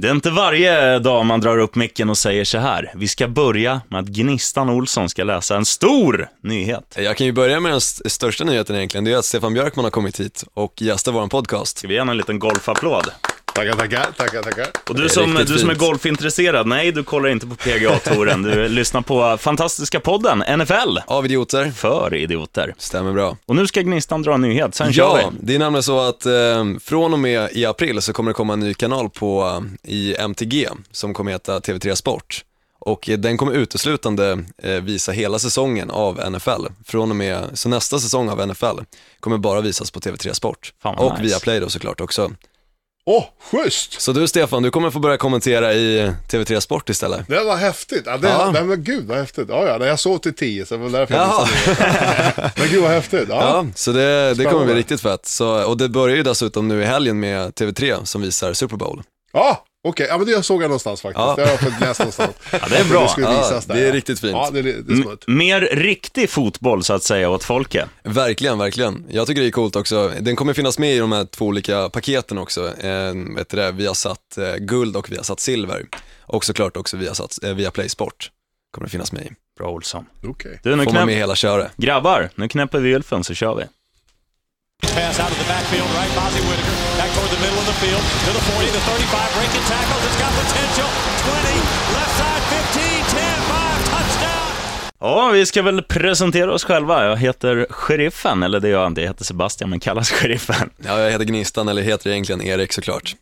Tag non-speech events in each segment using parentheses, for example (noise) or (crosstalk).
Det är inte varje dag man drar upp micken och säger så här. Vi ska börja med att Gnistan Olsson ska läsa en stor nyhet. Jag kan ju börja med den st- största nyheten egentligen, det är att Stefan Björkman har kommit hit och gästar vår podcast. Ska vi ge honom en liten golfapplåd? Tackar, tackar, tackar, tackar. Och du som, du som är fint. golfintresserad, nej du kollar inte på PGA-touren. Du (laughs) lyssnar på fantastiska podden NFL. Av idioter, För idioter. stämmer bra. Och nu ska Gnistan dra en nyhet, sen kör Ja, vi. det är nämligen så att eh, från och med i april så kommer det komma en ny kanal på, eh, i MTG som kommer heta TV3 Sport. Och eh, den kommer uteslutande eh, visa hela säsongen av NFL. Från och med, så nästa säsong av NFL kommer bara visas på TV3 Sport. Fan vad och nice. via Play då såklart också. Åh, schysst! Så du Stefan, du kommer få börja kommentera i TV3 Sport istället. Det var häftigt. Ja, det, Ja. Nej, men gud vad häftigt. Ja, ja, jag sov till tio, så det var därför jag missade det. (laughs) Men gud vad häftigt. Ja. Ja, så det, det kommer bli riktigt fett. Så, och det börjar ju dessutom nu i helgen med TV3 som visar Super Bowl. Ja, okej. Ja, men det såg jag någonstans faktiskt. Ja. Det har jag fått läsa någonstans. (laughs) Ja, det är bra. Det skulle Ja, där. det är riktigt fint. Ja, det det är smutt. mer riktig fotboll så att säga åt folket. Verkligen, verkligen. Jag tycker det är coolt också. Den kommer finnas med i de här två olika paketen också. Eh, vet du det, vi har satt eh, guld och vi har satt silver. Och såklart också via, satt, eh, via Play Sport kommer det finnas med i. Bra Olsson. Okej. Du, nu Får man med knäpp... hela köret. Grabbar, nu knäpper vi gylfen så kör vi. Pass out of the backfield, right? Bozzy Whitaker back toward the middle of the field to the 40, the 35, breaking tackles. It's got potential. 20, left side, 15, 10, 5, touchdown. Ja, vi ska väl presentera oss själva. Jag heter Sheriffen, eller det gör jag inte, jag heter Sebastian, men kallas Sheriffen. Ja, jag heter Gnistan, eller heter egentligen Erik såklart.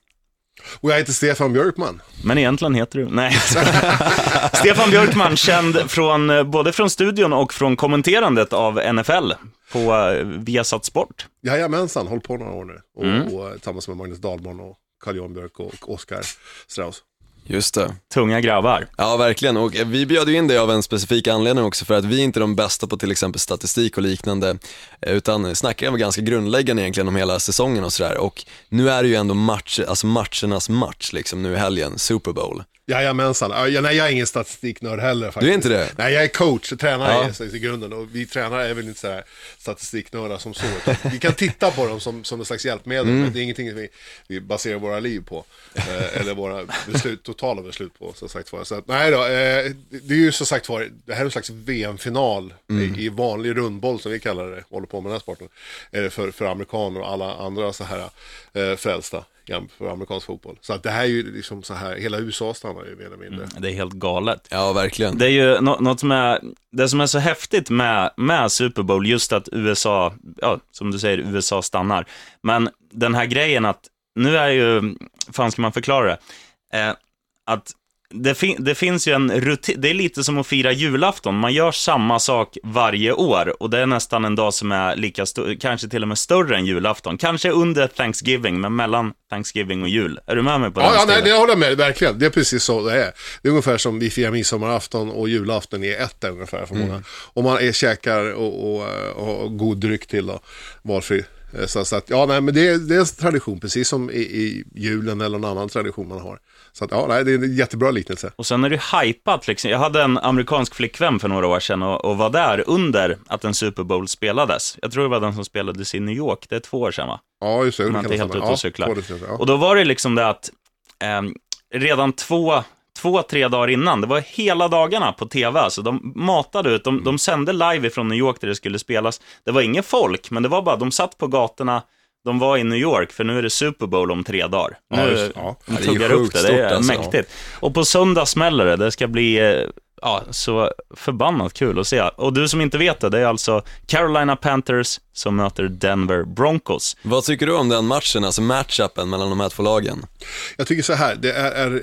Och jag heter Stefan Björkman. Men egentligen heter du... Nej. (laughs) Stefan Björkman, känd från, eh, både från studion och från kommenterandet av NFL på eh, Viasat Sport. Jajamensan, håll på några år nu. Och, Mm. och, tillsammans med Magnus Dahlborn och Carl-Johan Björk och Oskar Strauss. Just det. Tunga grabbar. Ja, verkligen. Och eh, vi bjöd ju in dig av en specifik anledning också för att vi är inte de bästa på till exempel statistik och liknande, eh, utan snackar väl ganska grundläggande egentligen om hela säsongen och sådär. Och nu är det ju ändå match, alltså matchernas match liksom nu i helgen, Super Bowl. Jajamensan. Ja, jag- nej, jag är ingen statistiknörd heller faktiskt. Du är inte det? Nej, jag är coach, tränare Ja. i, grunden. Och vi tränare är väl inte så här statistiknördar som så. Vi kan titta på dem som, som en slags hjälpmedel, Mm. men det är ingenting vi, vi baserar våra liv på. Eh, eller våra beslut, totala beslut på, som sagt var. Så att, nej då, eh, det är ju som sagt var, det här är en slags VM-final Mm. i, i vanlig rundboll som vi kallar det, håller på med den här sporten. Eh, för, för amerikaner och alla andra så här eh, frälsta för amerikansk fotboll. Så att det här är ju liksom så här, hela USA stannar ju mer eller mindre. Det är helt galet. Ja, verkligen. Det är ju nå- något som är, det som är så häftigt med, med Super Bowl, just att USA, ja, som du säger, USA stannar. Men den här grejen att, nu är ju, fan ska man förklara det? Eh, att det, fin- det finns ju en rutin, det är lite som att fira julafton. Man gör samma sak varje år och det är nästan en dag som är lika stor, kanske till och med större än julafton. Kanske under Thanksgiving, men mellan Thanksgiving och jul. Är du med mig på den Ja, ja nej, det håller jag med verkligen. Det är precis så det är. Det är ungefär som vi firar midsommarafton och julafton är ett ungefär för många. Och man är, käkar och, och, och, och god dryck till då, valfri. Eh, Så, så att, ja, nej, men det är, det är en tradition, precis som i, i julen eller någon annan tradition man har. Så att, ja, nej, det är en jättebra liknelse. Och sen är det hypat liksom. Jag hade en amerikansk flickvän för några år sedan och, och var där under att en Super Bowl spelades. Jag tror det var den som spelades i New York, det är två år sedan va? Ja, just det. Om man inte är helt ute och Ja, cyklar. decimeter, ja. Och då var det liksom det att ehm, redan två, två, tre dagar innan, det var hela dagarna på tv, så de matade ut, de, de sände live från New York där det skulle spelas. Det var ingen folk, men det var bara, de satt på gatorna, de var i New York, för nu är det Super Bowl om tre dagar. Ja, Nu, just- ja. de Ja, det tuggar upp det, det är alltså. mäktigt. Och på söndag smäller det, det ska bli eh, ja, så förbannat kul att se. Och du som inte vet det, det är alltså Carolina Panthers som möter Denver Broncos. Vad tycker du om den matchen, alltså matchupen mellan de här två lagen? Jag tycker så här, det är, är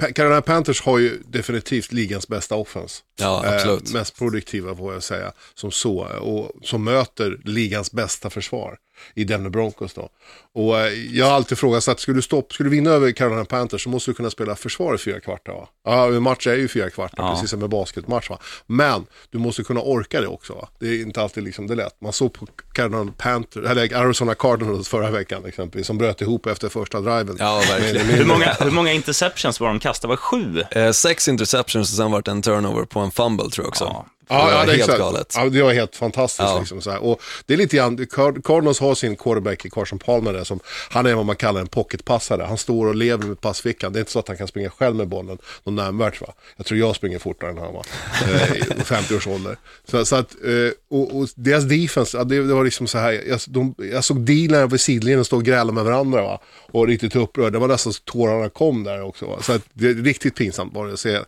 eh, Carolina Panthers har ju definitivt ligans bästa offense. Ja, absolut. Eh, mest produktiva får jag säga, som så. Och som möter ligans bästa försvar i Denver Broncos då. Och eh, jag har alltid frågat så att skulle du, stopp, skulle du vinna över Carolina Panthers så måste du kunna spela försvar i fyra kvartar va? Ja, en match är ju fyra kvartar, Ja. precis som en basketmatch va. Men du måste kunna orka det också va. Det är inte alltid liksom det lätt. Man såg på Carolina Panthers, eller Arizona Cardinals förra veckan exempelvis, som bröt ihop efter första driven. Ja, verkligen. Hur många, hur många interceptions var de kastade? Det var sju. Eh, sex interceptions och sen vart det en turnover på en fumble tror jag också. Ja, Det var Ja, ja, det är helt exakt. galet. Ja, det var helt fantastiskt. Ja. Liksom, så här. Och det är lite grann, Card- Cardinals har sin quarterback i Carson Palmer där, som, han är vad man kallar en pocketpassare. Han står och lever med passfickan. Det är inte så att han kan springa själv med bollen någon nämnvärt. Va? Jag tror jag springer fortare än han var, eh, i 50 års ålder. Så, så att, eh, och, och deras defense, ja, det, det var liksom så här, jag, de, jag såg dealarna vid sidlinjen stå och gräla med varandra. Va? Och riktigt upprörd. Det var nästan så tårarna kom där också. Va? Så att det är riktigt pinsamt var det att se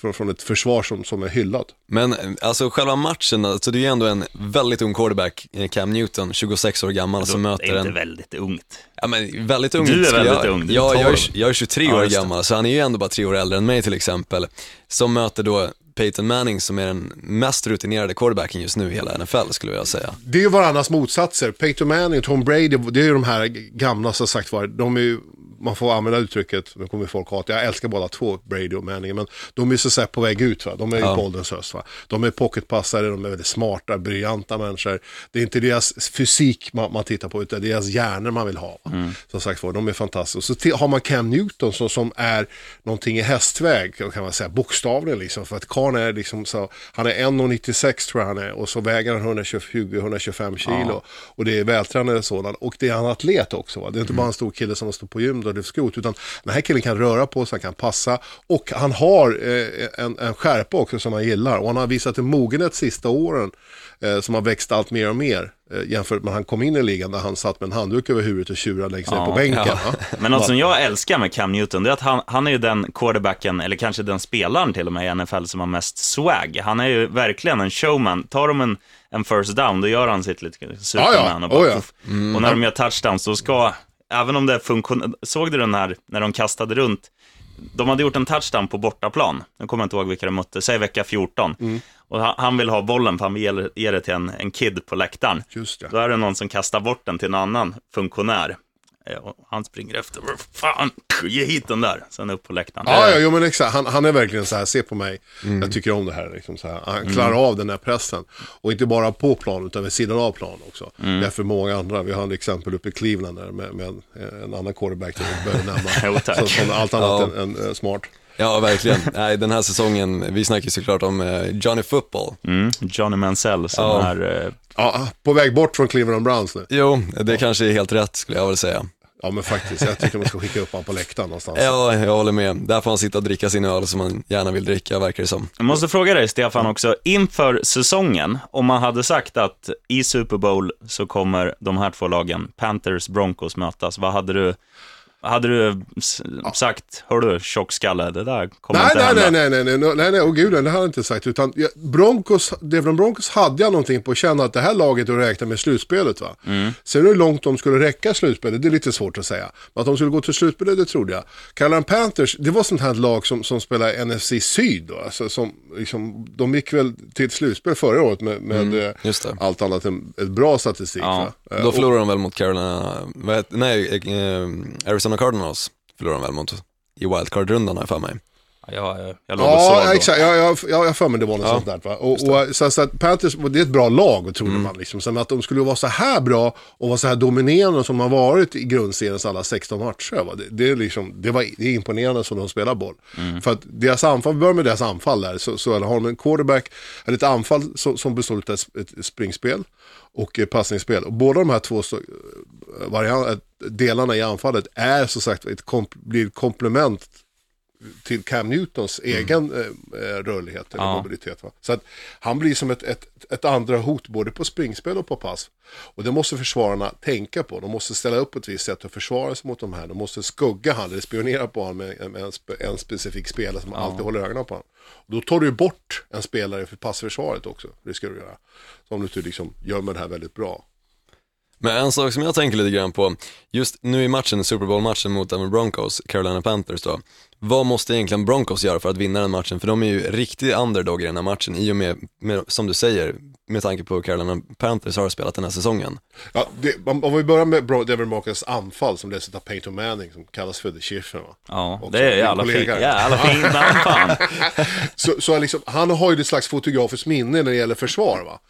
från, från ett försvar som, som är hyllat. Men alltså själva matchen, alltså det är ju ändå en väldigt ung quarterback, eh, Cam Newton, 26 år gammal, som det möter är inte en väldigt ungt. Ja men väldigt ung. Du är väldigt jag, ung, du jag, 12. är, jag är 23 Ja, år det. gammal, så han är ju ändå bara tre år äldre än mig till exempel. Som möter då Peyton Manning som är den mest rutinerade quarterbacken just nu i hela NFL skulle jag säga. Det är ju varandras motsatser. Peyton Manning och Tom Brady, det är ju de här gamla som sagt var, de är ju, man får använda uttrycket, nu kommer folk hata, jag älskar båda två, Brady och Manning, men de är så att säga på väg ut, va? de är ju Ja. bollens höst. Va? De är pocketpassare, de är väldigt smarta, briljanta människor. Det är inte deras fysik man, man tittar på, utan det är deras hjärnor man vill ha. Va? Som sagt var, de är fantastiska. Så har man Cam Newton som, som är någonting i hästväg, kan man säga, bokstavligen liksom, för att karln är liksom så, han är 1,96 tror jag han är, och så väger han 120-125 kilo. Och det är vältränade sådan. Och det är en atlet också. Va? Det är inte bara en stor kille som står på gym och lyfter skrot. Utan den här killen kan röra på sig, han kan passa. Och han har eh, en, en skärpa också som han gillar. Och han har visat en mogenhet sista åren. Eh, som har växt allt mer och mer. Eh, jämfört med han kom in i ligan där han satt med en handduk över huvudet och tjurade längst ner Ja, på bänken. ja. (laughs) Men något som jag älskar med Cam Newton, det är att han, han är ju den quarterbacken, eller kanske den spelaren till och med i NFL som har mest swag. Han är ju verkligen en showman. Tar de en, en first down, då gör han sitt lite Superman. Ja, ja. Och, bara, Oh, ja. puff. och när de gör touchdowns, då ska, även om det är funktion... Såg du den här, när de kastade runt? De hade gjort en touchdown på bortaplan. Jag kommer inte ihåg vilka de mötte, säg vecka 14. Mm. Och han, vill ha bollen, för han vill ge det till en, en kid på läktaren. Just det. Då är det någon som kastar bort den till en annan funktionär. Eh, och Han springer efter, Vad fan, ge hit den där. Sen upp på läktaren. Ja, ja, jo, men exakt. Han, han är verkligen så här, se på mig, jag tycker om det här. Liksom, så här. Han klarar av den här pressen. Och inte bara på plan, utan vid sidan av plan också. Det är för många andra. Vi har ett exempel uppe i Cleveland där med, med en, en annan quarterback som vi behöver (laughs) Jo, nämna. tack. som, som allt annat Ja. än, än eh, smart. Ja, verkligen. Nej, den här säsongen, vi snackar ju såklart om eh, Johnny Football. Mm, Johnny Mansell som Ja. är... eh, Ja, på väg bort från Cleveland Browns nu. Jo, det kanske är helt rätt skulle jag vilja säga. Ja, men faktiskt. Jag tycker man ska skicka upp honom på läktaren någonstans. Ja, jag håller med. Där får han sitta och dricka sin öl som han gärna vill dricka, verkar det som. Jag måste fråga dig, Stefan, också. Inför säsongen, om man hade sagt att i Super Bowl så kommer de här två lagen, Panthers, Broncos, mötas, vad hade du... Hade du sagt, hör du tjockskalle, det där kommer Nej, inte nej, hända. nej, nej, nej, nej, nej, nej, åh gud, det hade jag inte sagt. Utan Broncos, Devon Broncos hade jag någonting på att känna att det här laget att räkna med slutspelet. Va? Mm. Sen hur långt de skulle räcka i slutspelet, det är lite svårt att säga. Men att de skulle gå till slutspelet, det trodde jag. Carolina Panthers, det var sånt här lag som, som spelar NFC Syd. Då, alltså, som, liksom, de gick väl till ett slutspel förra året med, med eh, just det. allt annat än ett bra statistik. Ja, va? Eh, Då och- förlorade de väl mot Carolina, vad heter, nej, eh, Arizona Cardinals förlorade de väl mot i wildcard-rundan har jag för mig. Ja, jag, jag låg och sov Ja, exakt. Jag, har för mig det var något sånt där. Va? Och, och, så, så att Panthers, det är ett bra lag, trodde man. Liksom. Sen att de skulle vara så här bra och vara så här dominerande som de har varit i grundseriens alla 16 matcher. Va? Det, det, är liksom, det, var, det är imponerande som de spelar boll. För att deras anfall, vi börjar med deras anfall där, så, så har de en quarterback, eller ett anfall som, som består av ett, ett springspel och ett passningsspel. Och båda de här två så, variant, delarna i anfallet är så sagt ett komp, blir komplement till Cam Newtons egen eh, eh, rörlighet eller Ja. mobilitet. Va? Så att han blir som ett, ett, ett andra hot både på springspel och på pass. Och det måste försvararna tänka på. De måste ställa upp på ett visst sätt och försvara sig mot de här. De måste skugga han eller spionera på honom med, med en, spe, en specifik spelare som alltid håller ögonen på honom. Då tar du bort en spelare för passförsvaret också. Det ska du göra. Så om du liksom gömmer det här väldigt bra. Men en sak som jag tänker lite grann på, just nu i matchen, Super Bowl-matchen mot Denver Broncos, Carolina Panthers då. Vad måste egentligen Broncos göra för att vinna den matchen? För de är ju riktig underdog i den här matchen i och med, med som du säger, med tanke på hur Carolina Panthers har spelat den här säsongen. Ja, det, om om vi börjar med Bro- Devin Marcus anfall som dessutom har Peyton Manning som kallas för The Chiffen. Va? Ja, Också det är jävla fint. Jävla fint namn fan. (laughs) Så, så liksom, han har ju ett slags fotografiskt minne när det gäller försvar. Va?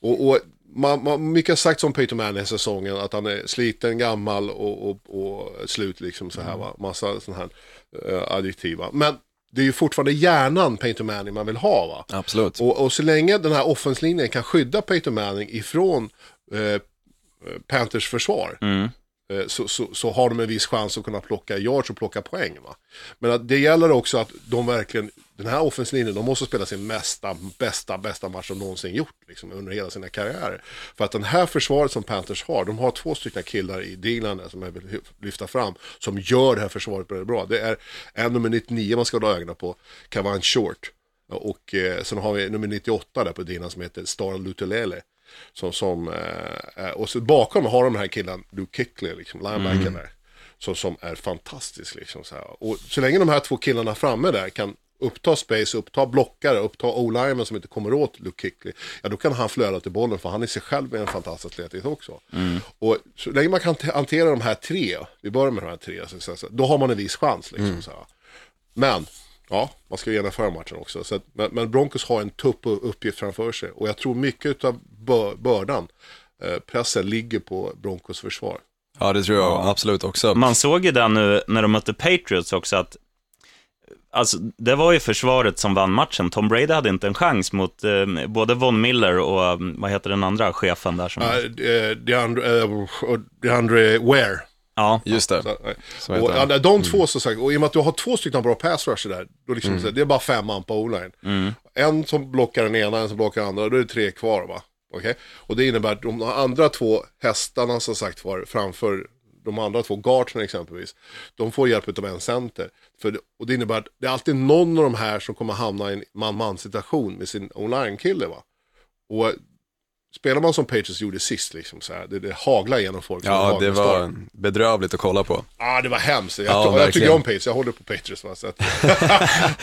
Och, och man, man, mycket har sagt om Peyton Manning i säsongen, att han är sliten, gammal och, och, och slut liksom så här va. Massa sådana här uh, adjektiv va. Men det är ju fortfarande hjärnan Peyton Manning man vill ha va. Absolut. Och, och så länge den här offenslinjen kan skydda Peyton Manning ifrån eh, Panthers försvar. eh, Eh, så, så, så har de en viss chans att kunna plocka yards och plocka poäng. Va? Men att det gäller också att de verkligen, den här offensivlinjen, de måste spela sin mesta, bästa, bästa match de någonsin gjort liksom, under hela sina karriärer. För att den här försvaret som Panthers har, de har två stycken killar i Digland som jag vill lyfta fram, som gör det här försvaret väldigt bra. Det är en nummer 99 man ska hålla ögonen på, Kavan Short. Och eh, sen har vi nummer 98 där på Dina som heter Star Lutulele. Som, som, eh, är- och så bakom har de den här killen, Luke Kickley, liksom, linebacken där. Så, som är fantastisk liksom. Så, här. Och så länge de här två killarna framme där kan uppta space, uppta blockare, uppta o som inte kommer åt Luke Kickley. Ja, då kan han flöda till bollen för han i sig själv är en fantastisk atlet också. Och så länge man kan hantera de här tre, vi börjar med de här tre, så, så, så, då har man en viss chans liksom. Så här. Men, ja, man ska genomföra matchen också. Så att, men, men Broncos har en tuff uppgift framför sig. Och jag tror mycket av bör, bördan, eh, pressen, ligger på Broncos försvar. Ja, det tror jag absolut också. Man såg ju det nu när de mötte Patriots också, att Alltså, det var ju försvaret som vann matchen. Tom Brady hade inte en chans mot eh, både Von Miller och, eh, vad heter den andra chefen där som... Uh, DeAndre, uh, DeAndre Ware. Ja, Just det. Så, Så och, ja, de två som sagt, och i och med att du har två stycken bra pass rusher där, då liksom, så, det är bara fem man på o-line. En som blockar den ena, en som blockar den andra, då är det tre kvar va. Okej? Och det innebär att de andra två hästarna som sagt var framför de andra två guardsen exempelvis, de får hjälp av en center. För, det- och det innebär att det är alltid någon av de här som kommer hamna i en man-man situation med sin online-kille va. Och spelar man som Patriots gjorde sist liksom så här, det, det haglar igenom folk. Ja, det var bedrövligt att kolla på. Ja, ah, det var hemskt. Jag, Ja, jag tycker om Patriots, jag håller på Patriots. Va? Så att, (laughs)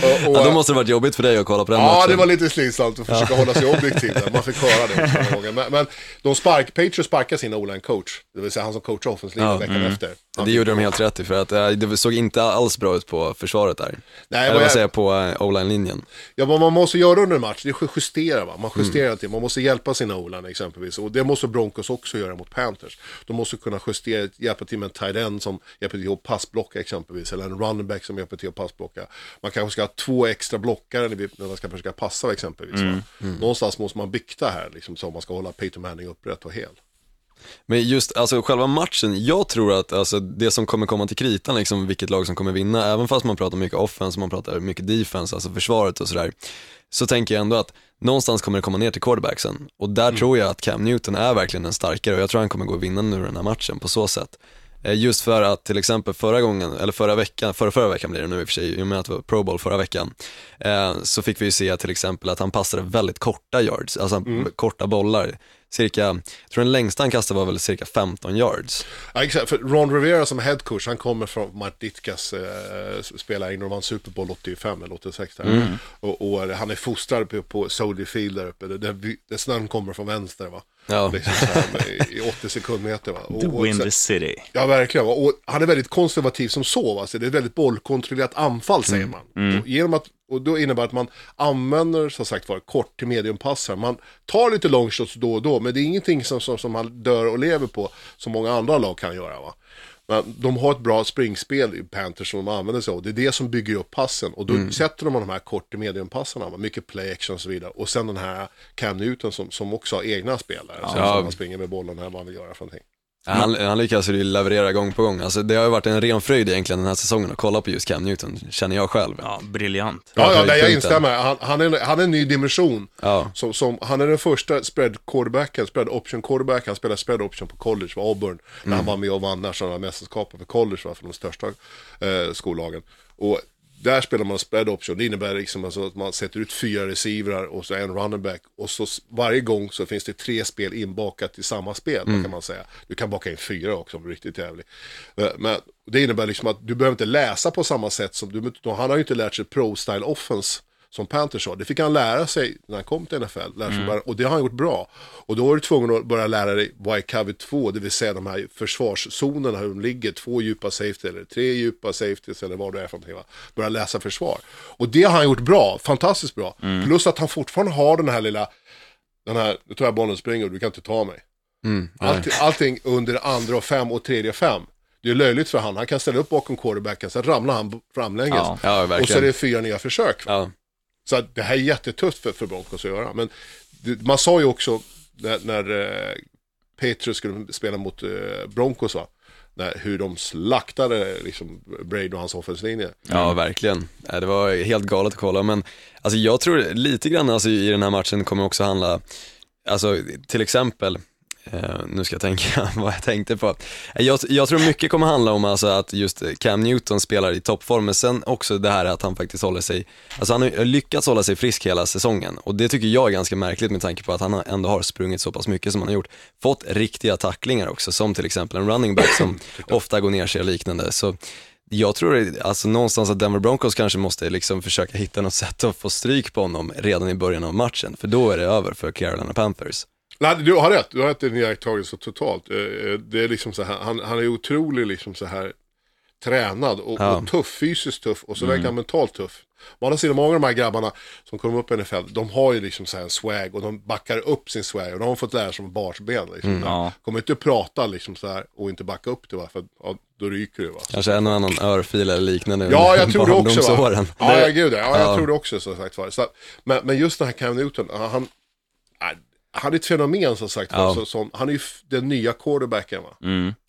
och, och, Ja, då måste det varit jobbigt för dig att kolla på den Ja, matchen. det var lite slitsamt att försöka hålla sig objektiv där. Man fick höra det. (laughs) Men, men de spark, Patriots sparkade sin o coach det vill säga han som coachar offenslinjen Ja, veckan efter. Han Det gjorde de helt rätt i, för att eh, det såg inte alls bra ut på försvaret där. Nej, Eller vad säger på eh, o-line-linjen. Ja, vad man måste göra under en match, det är att justera. Va? Man Mm. justerar till, man måste hjälpa sina o exempelvis. Och det måste Broncos också göra mot Panthers. De måste kunna justera, hjälpa till med en tight end som hjälper till att passblocka exempelvis. Eller en running back som hjälper till att passblocka. Man kanske ska ha två extra blockare när, man ska försöka passa exempelvis. Va? Mm. Någonstans måste man bikta här, liksom, så man ska hålla Peyton Manning upprätt och hel. Men just alltså själva matchen, jag tror att alltså, det som kommer komma till kritan, liksom, vilket lag som kommer vinna, även fast man pratar mycket offense, man pratar mycket defense, alltså försvaret och sådär, så tänker jag ändå att någonstans kommer det komma ner till quarterbacksen. Och där tror jag att Cam Newton är verkligen den starkare och jag tror han kommer gå och vinna nu den här matchen på så sätt. Eh, Just för att till exempel förra gången, eller förra veckan, förra, förra veckan blir det nu i och för sig, i och med att det var Pro Bowl förra veckan, eh, så fick vi ju se till exempel att han passade väldigt korta yards, alltså korta bollar. Cirka, jag tror den längsta han kastade var väl cirka 15 yards. Ja, exakt. För Ron Rivera som head coach, han kommer från Mart Ditkas eh, spela in och vann Super Bowl 85 eller 86 där. Mm. Och, och han är fostrad på, på Soldier Field där uppe. Där, där, där snön kommer från vänster va. Ja. Liksom här, I 80 sekundmeter va. Och, The och, Windy så- City. Ja, verkligen. va. Och han är väldigt konservativ som så. Va? Så det är ett väldigt bollkontrollerat anfall, säger Mm. man. Och, genom att, och då innebär det att man använder, som sagt var, kort till mediumpassar. Man tar lite longshots då och då, men det är ingenting som, som, som man dör och lever på, som många andra lag kan göra. Va? Men de har ett bra springspel i Panthers som de använder sig av. Det är det som bygger upp passen. Och då Mm. sätter de de här kort till mediumpassarna. Mycket play action och så vidare. Och sen den här Cam Newton som, som också har egna spelare. Ja. som han springer med bollen här, vad han vill göra för någonting. Han, han lyckas ju leverera gång på gång. Alltså, det har ju varit en ren fröjd egentligen den här säsongen att kolla på just Cam Newton, känner jag själv. Ja, briljant. Ja, ja nej, jag instämmer. Han, han, är, han är en ny dimension. Ja. Som, som, han är den första spread quarterbacken, spread option quarterback. Han spelade spread option på college för Auburn. När han var med och vann nationella mästerskapet för college, va, för de största eh, skollagen. Och där spelar man spread option. Det innebär liksom alltså att man sätter ut fyra receivrar och så en running back. Och så varje gång så finns det tre spel inbakat i samma spel, kan man säga. Du kan baka in fyra också om du är riktigt jävlig. Eh, Men det innebär liksom att du behöver inte läsa på samma sätt som du, han har ju inte lärt sig pro-style offense som Panthers har. Det fick han lära sig när han kom till NFL. Lära sig bara, och det har han gjort bra. Och då är du tvungen att börja lära dig vad är cover 2, det vill säga de här försvarszonerna, hur de ligger. Två djupa safety eller tre djupa safeties eller vad det är för någonting. Va? Börja läsa försvar. Och det har han gjort bra, fantastiskt bra. Plus att han fortfarande har den här lilla, den här, nu tar jag bollen springer och du kan inte ta mig. Mm, Allting, allting under andra och fem och tredje och fem. det är löjligt för han. Han kan ställa upp bakom quarterbacken, sen ramlar han framlänges. Ja. Ja, och så är det fyra nya försök. Ja. Så att det här är jättetufft för, för Broncos att göra. Men det, man sa ju också när, när eh, Patriots skulle spela mot eh, Broncos, va? När, hur de slaktade liksom, Brady och hans offensivlinje. Ja, verkligen. Äh, det var helt galet att kolla, men alltså, jag tror lite grann alltså, i den här matchen kommer också handla, alltså till exempel, eh, nu ska jag tänka (laughs) vad jag tänkte på. Eh, Jag, jag tror mycket kommer handla om alltså, att just Cam Newton spelar i toppform, men sen också det här att han faktiskt håller sig, alltså han har lyckats hålla sig frisk hela säsongen och det tycker jag är ganska märkligt med tanke på att han ändå har sprungit så pass mycket som han har gjort. Fått riktiga tacklingar också, som till exempel en running back som (clears throat) ofta går ner sig och liknande. Så jag tror alltså någonstans att Denver Broncos kanske måste liksom försöka hitta något sätt att få stryk på honom redan i början av matchen, för då är det över för Carolina Panthers. Nej, du har rätt. Du har rätt i din iakttagelse totalt. Eh, eh, Det är liksom så här, han, han är otroligt liksom så här tränad och, Ja. och tuff, fysiskt tuff och så verkar han mentalt tuff. Å andra sidan, många av de här grabbarna som kommer upp i NFL, de har ju liksom så här en swag och de backar upp sin swag och de har fått lära sig från barnsben. Liksom. Ja. Kommer inte prata liksom så här och inte backa upp det va, för ja, då ryker det va. Kanske en och annan örfil eller liknande Ja, jag tror det också. Va? Ja, gud ja. ja. Jag Ja. tror det också som sagt var. Så, men, men just den här Cam Newton, han, han, är ett fenomen som sagt. Ja. Så, som, han är ju den nya quarterbacken va.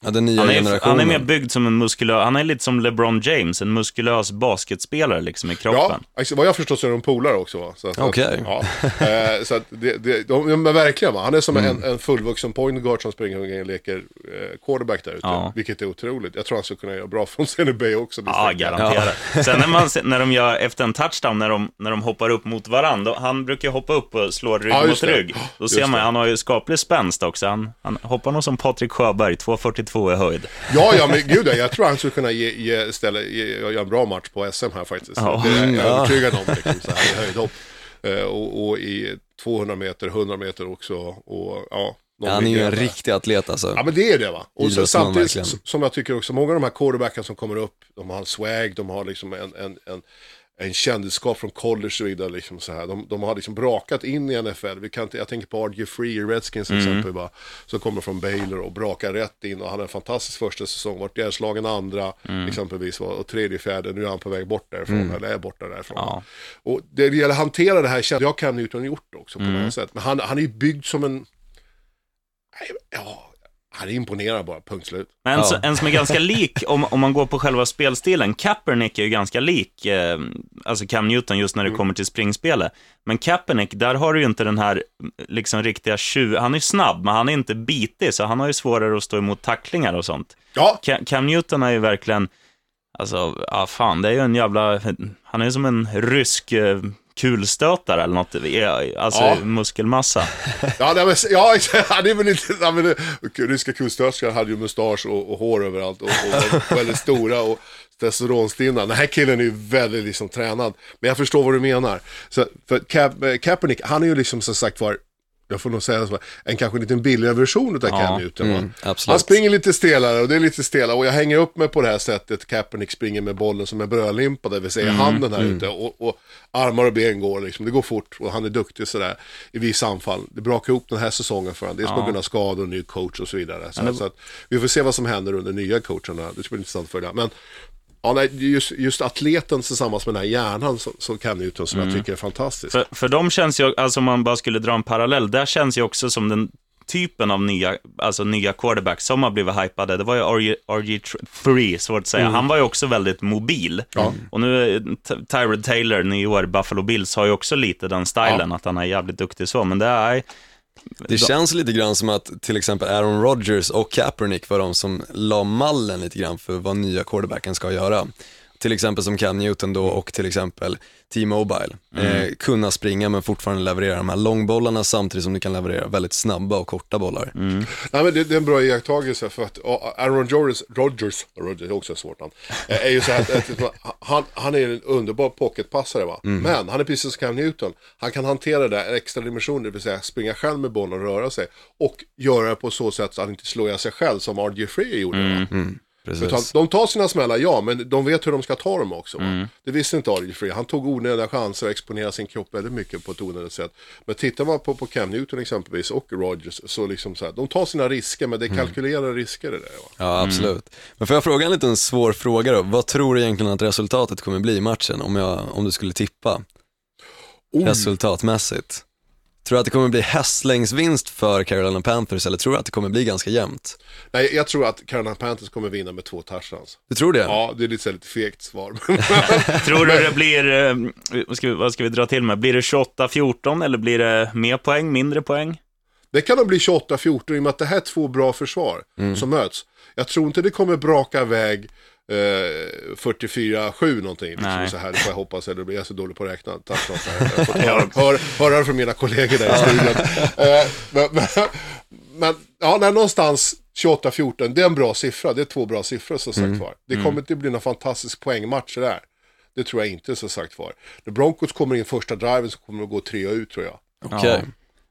Ja, den nya Han är, generationen. han är mer byggd som en muskulös, han är lite som LeBron James, en muskulös basketspelare liksom i Ja, kroppen. alltså, vad jag förstår så är de polare också va. Okej. Ja, eh, så att det, det, de, ja, men verkligen va. Han är som Mm. en, en fullvuxen point guard som springer omkring och leker eh, quarterback där ute. Ja. Vilket är otroligt. Jag tror han skulle kunna göra bra från NBA också. Ja, garanterat. Sen när, man, när de gör, efter en touchdown, när de, när de hoppar upp mot varandra, då- han brukar hoppa upp och slå rygg Ja, mot rygg. Då ser man, han har ju skaplig spänst också. Han, han hoppar nog som Patrik Sjöberg, 2,42 i höjd. Ja, ja, men gud ja, jag tror han skulle kunna ge, ge, ställa, ge, göra en bra match på SM här faktiskt. Ja. Det är jag ja. övertygad om, liksom, så här, i höjdhopp. Eh, och, och i 200 meter, 100 meter också. Och, ja, Ja, han är ju en där. riktig atlet alltså. Ja men det är det va. Och så, Idrottsman, samtidigt som jag tycker också, många av de här quarterbacken som kommer upp, de har en swag, de har liksom en, en, en, en kändisskap från college och så vidare. Liksom så här. De, de har liksom brakat in i NFL. Vi kan inte, jag tänker på RG Free i Redskins till exempel, va, som kommer från Baylor och brakar rätt in och hade en fantastisk första säsong, vart ihjälslagen andra exempelvis, va, och tredje, fjärde, nu är han på väg bort därifrån, eller är borta därifrån. Ja. Och det gäller att hantera det här, jag kan Newton gjort också på något sätt. Men han, han är ju byggd som en, ja, han är imponerad bara, punkt slut. Men en, Ja. en som är ganska (laughs) lik, om, om man går på själva spelstilen, Kaepernick är ju ganska lik, eh, alltså Cam Newton just när det kommer till springspelet. Men Kaepernick, där har du ju inte den här liksom riktiga tjuv, han är snabb, men han är inte bitig, så han har ju svårare att stå emot tacklingar och sånt. Ja, Ca- Cam Newton är ju verkligen, alltså, ja fan, det är ju en jävla, han är ju som en rysk eh, kulstötare eller något, alltså Ja. muskelmassa. (laughs) Ja, nej, men, ja han (laughs) är väl inte... Ja, men, det- ryska kustörskan hade ju mustasch och, och hår överallt och, och (laughs) väldigt stora och testosteronstinna. Den här killen är ju väldigt liksom tränad. Men jag förstår vad du menar. Så, för Cap, eh, Kaepernick, han är ju liksom som sagt var, jag får nog säga så, en kanske lite billigare version av Cam Ja, va? mm. Han springer lite stelare och det är lite stela och jag hänger upp mig på det här sättet. Kaepernick springer med bollen som en brödlimpa, det vill säga handen här ute. Och, och armar och ben går liksom, det går fort och han är duktig sådär i vissa anfall. Det brakar ihop den här säsongen för honom, dels på grund av skador och ny coach och så vidare. Så, så att, vi får se vad som händer under nya coacherna, det ska bli intressant att följa. Men ja, nej, just, just atleten tillsammans med den här hjärnan som, som Cam Newton som jag tycker är fantastisk. För, för de känns ju, alltså om man bara skulle dra en parallell, där känns ju också som den typen av nya, alltså nya quarterbacks som har blivit hypade. Det var ju RG, RG3, svårt att säga. Han var ju också väldigt mobil. Ja. Och nu, Tyrod Taylor, nyår Buffalo Bills, har ju också lite den stilen, att han är jävligt duktig så. Men det är, Det känns lite grann som att till exempel Aaron Rodgers och Kaepernick var de som la mallen lite grann för vad nya quarterbacken ska göra. Till exempel som Cam Newton då och till exempel T-Mobile. Eh, kunna springa men fortfarande leverera de här långbollarna samtidigt som du kan leverera väldigt snabba och korta bollar. Nej, men det, det är en bra iakttagelse för att Aaron Rodgers, Rodgers, Rodgers är också ett svårt namn, eh, är ju så här att, att han, han är en underbar pocketpassare va. Men han är precis som Cam Newton. Han kan hantera det där extra dimensioner, det vill säga springa själv med bollen och röra sig. Och göra det på så sätt så att han inte slår sig själv som RG Free gjorde va. Precis. Utan de tar sina smällar, ja, men de vet hur de ska ta dem också. Mm. Det visste inte Ari Free. Han tog onödiga chanser och exponerade sin kropp väldigt mycket på ett onödigt sätt. Men tittar man på, på Cam Newton exempelvis och Rogers så liksom så här, de tar sina risker, men det Mm. är kalkylerade risker det där. Va? Ja, absolut. Men får jag fråga en liten svår fråga då? Vad tror du egentligen att resultatet kommer bli i matchen om, jag, om du skulle tippa Oj. resultatmässigt? Tror du att det kommer bli hästlängdsvinst för Carolina Panthers eller tror du att det kommer bli ganska jämnt? Nej, jag tror att Carolina Panthers kommer vinna med två touchdowns. Du tror det? Ja, det är lite, så lite fegt svar. (laughs) Tror du det blir, eh, vad ska, vi, vad ska vi dra till med? Blir det 28-14 eller blir det mer poäng, mindre poäng? Det kan nog bli 28-14 i och med att det här är två bra försvar Mm. som möts. Jag tror inte det kommer braka iväg eh, 44-7 någonting. Liksom så här, det får jag hoppas, eller blir jag så dålig på att räkna. Tack så fått höra, hör, det från mina kollegor där i studion. Eh, men, men, men ja, nej, någonstans 28-14, det är en bra siffra. Det är två bra siffror så sagt Mm. var. Det kommer inte bli någon fantastisk poängmatch det där. Det tror jag inte så sagt var. När Broncos kommer in första driven så kommer de gå tre och ut tror jag. Okej. Ja.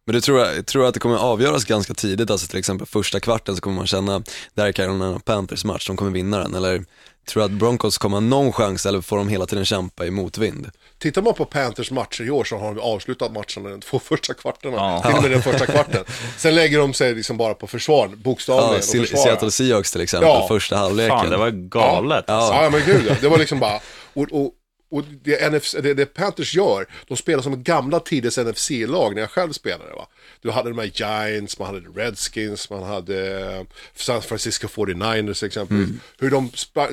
Men du tror, jag tror att det kommer avgöras ganska tidigt, alltså till exempel första kvarten så kommer man känna, det här är Carolina Panthers match, de kommer vinna den, eller tror du att Broncos kommer ha någon chans eller får de hela tiden kämpa i motvind? Tittar man på Panthers matcher i år så har de avslutat matcherna de två (laughs) första kvarterna. Ja. Till och med den första kvarten. Sen lägger de sig liksom bara på försvar, bokstavligen. Ja, och. Seattle Seahawks till exempel, Ja. första halvleken. Fan, det var galet. Ja, ja men gud ja. Det var liksom bara... Och, och, och det, NFC, det, det Panthers gör, de spelar som gamla tiders NFC-lag när jag själv spelade. Va? Du hade de här Giants, man hade Redskins, man hade eh, San Francisco 49ers exempelvis. Hur de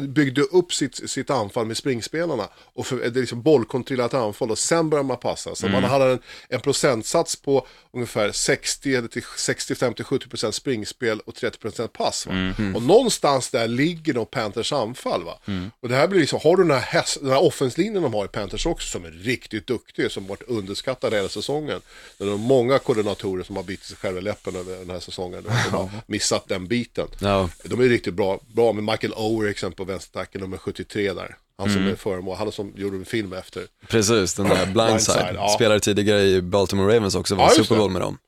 byggde upp sitt, sitt anfall med springspelarna. Och för, det är liksom bollkontrollerat anfall och sen börjar man passa. Så man hade en, en procentsats på ungefär 60, eller till 60, 50, 70 procent springspel och 30 procent pass. Va? Och någonstans där ligger nog Panthers anfall. Va? Och det här blir liksom, har du den här, häst, den här offenslinjen de har i Panthers också som är riktigt duktig, som varit underskattad hela säsongen. Det är många koordinatorer som har bitit sig själva i läppen över den här säsongen. De har missat den biten. Ja. De är riktigt bra, bra med Michael Ower exempel på vänstertacken, nummer 73 där. Han som är föremål, han som gjorde en film efter. Precis, den där (clears throat) Blindside. Blindside, ja. Spelade tidigare i Baltimore Ravens också, var Ja, Super Bowl med dem.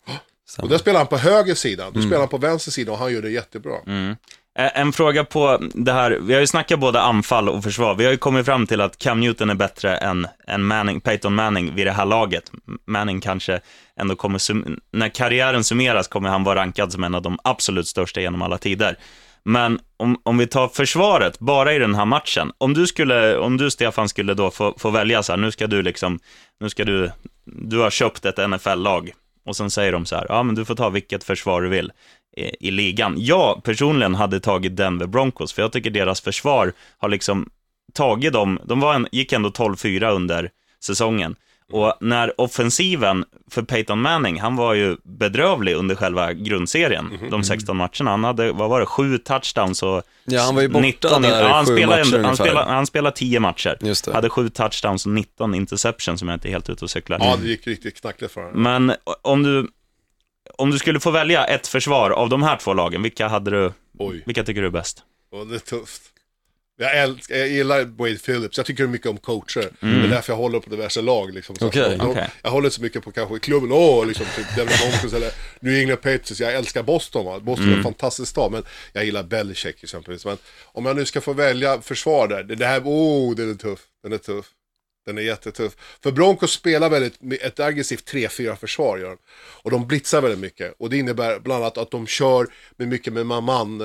Och där spelar han på höger sida, då spelar han på vänster sida och han gör det jättebra. Eh, Eh, en fråga på det här, vi har ju snackat både anfall och försvar. Vi har ju kommit fram till att Cam Newton är bättre än, än Manning, Peyton Manning vid det här laget. Manning kanske ändå kommer, sum- när karriären summeras kommer han vara rankad som en av de absolut största genom alla tider. Men om, om vi tar försvaret, bara i den här matchen. Om du, skulle, om du Stefan, skulle då få, få välja så här, nu ska du liksom, nu ska du, du har köpt ett NFL-lag. Och sen säger de så här, ja men du får ta vilket försvar du vill i, ligan. Jag personligen hade tagit Denver Broncos, för jag tycker deras försvar har liksom tagit dem, de var en, gick ändå 12-4 under säsongen. Och när offensiven för Peyton Manning, han var ju bedrövlig under själva grundserien, de 16 matcherna. Han hade, vad var det, sju touchdowns och Ja, han var ju borta 19, där ja, han spelade, matcher han, spelade, han spelade 10 matcher. Hade sju touchdowns och 19 interceptions, som jag inte är helt ute och cyklar. Ja, det gick riktigt knackligt för honom. Men om du, om du skulle få välja ett försvar av de här två lagen, vilka, hade du, Oj, vilka tycker du är bäst? och det är tufft. Jag, älskar, jag gillar Wade Phillips, jag tycker mycket om coacher. Det är därför jag håller på diverse lag. Liksom, så Okej. de, Okej. Jag håller inte så mycket på kanske klubben, åh, liksom, typ Denver Broncos eller New England Patriots. Jag älskar Boston, va? Boston är en fantastisk stad, men jag gillar Belichick exempelvis. Men om jag nu ska få välja försvar där, det, det här, åh, den är tuff, den är tuff. Den är jättetuff. För Broncos spelar väldigt, ett aggressivt 3-4 försvar gör de. Och de blitzar väldigt mycket. Och det innebär bland annat att de kör med mycket med man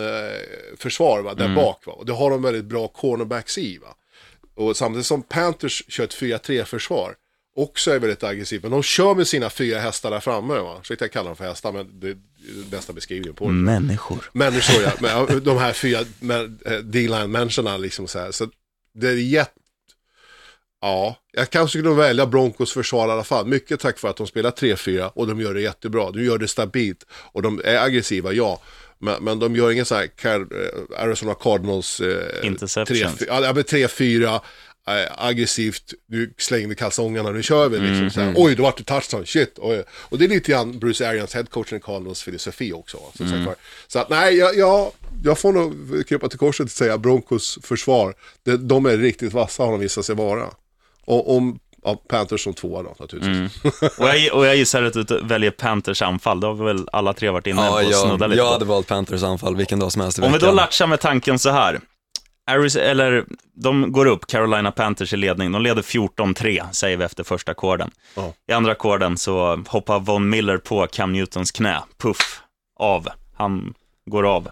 försvar va, där bak. Va? Och det har de väldigt bra cornerbacks i. Va? Och samtidigt som Panthers kör ett 4-3 försvar. Också är väldigt aggressivt. Men de kör med sina fyra hästar där framme. Va? Ursäkta jag kallar dem för hästar men det är den bästa beskrivningen på det. Människor. Människor ja, (laughs) de här fyra eh, D-line-människorna liksom så här. Så det är jätte... Ja, jag kanske skulle välja Broncos försvar i alla fall. Mycket tack för att de spelar 3-4 och de gör det jättebra. De gör det stabilt och de är aggressiva, ja. Men, men de gör ingen så här eh, Arizona Cardinals... Eh, Interceptions. 3-4, Ja, men 3-4. eh, Aggressivt, nu slängde kalsongerna, nu kör vi liksom så här. Oj, då vart det touchdown, shit. Oj. Och det är lite grann Bruce Arians, headcoachen i Cardinals filosofi också. Så, var. så att nej, jag, jag, jag får nog krypa till korset och säga Broncos försvar. De, de är riktigt vassa har de visat sig vara. Och om, ja, Panthers som tvåa då naturligtvis. (laughs) Och jag, och jag gissar att du väljer Panthers anfall, det har vi väl alla tre varit inne på Ja, och snudda jag, lite jag på. hade valt Panthers anfall vilken dag som helst i Om vi då latchar med tanken så här. Aris, eller, de går upp, Carolina Panthers i ledning. De leder 14-3, säger vi efter första ackorden. Ja. I andra ackorden så hoppar Von Miller på Cam Newtons knä. Puff, av. Han går av.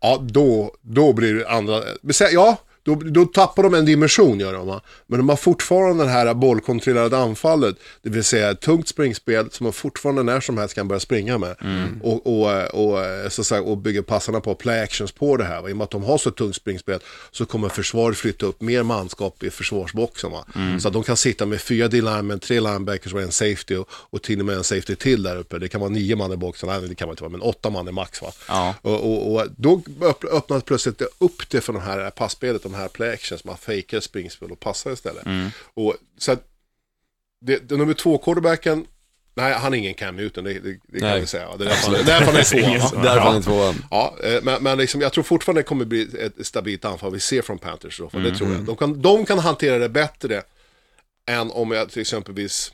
Ja, då, då blir det andra... Ja, då, då tappar de en dimension gör de va. Men de har fortfarande det här bollkontrollerade anfallet. Det vill säga ett tungt springspel som man fortfarande när som helst kan börja springa med. Och, och, och, så att säga, och bygger passarna på play actions på det här. Va? I och med att de har så tungt springspel så kommer försvaret flytta upp mer manskap i försvarsboxen. Va? Så att de kan sitta med fyra D-linemen, tre linebackers och en safety och, och till och med en safety till där uppe. Det kan vara nio man i boxen, nej det kan man inte vara, men åtta man är max. Va? Ja. Och, och, och då öpp- öppnas plötsligt det upp det för de här passspelet, de här play actions, man fejkar springspel och passar istället. Och, så att, det, det, nummer två quarterbacken, nej han är ingen Cam Newton, det, det, det kan vi säga. Det är därför han är- därför han är Ingen tvåa. (laughs) som- va? Därför Ja. han är tvåan. Ja, eh, men, men liksom, jag tror fortfarande det kommer bli ett stabilt anfall vi ser från Panthers. Då, för det tror jag. De kan, de kan hantera det bättre än om jag till exempelvis,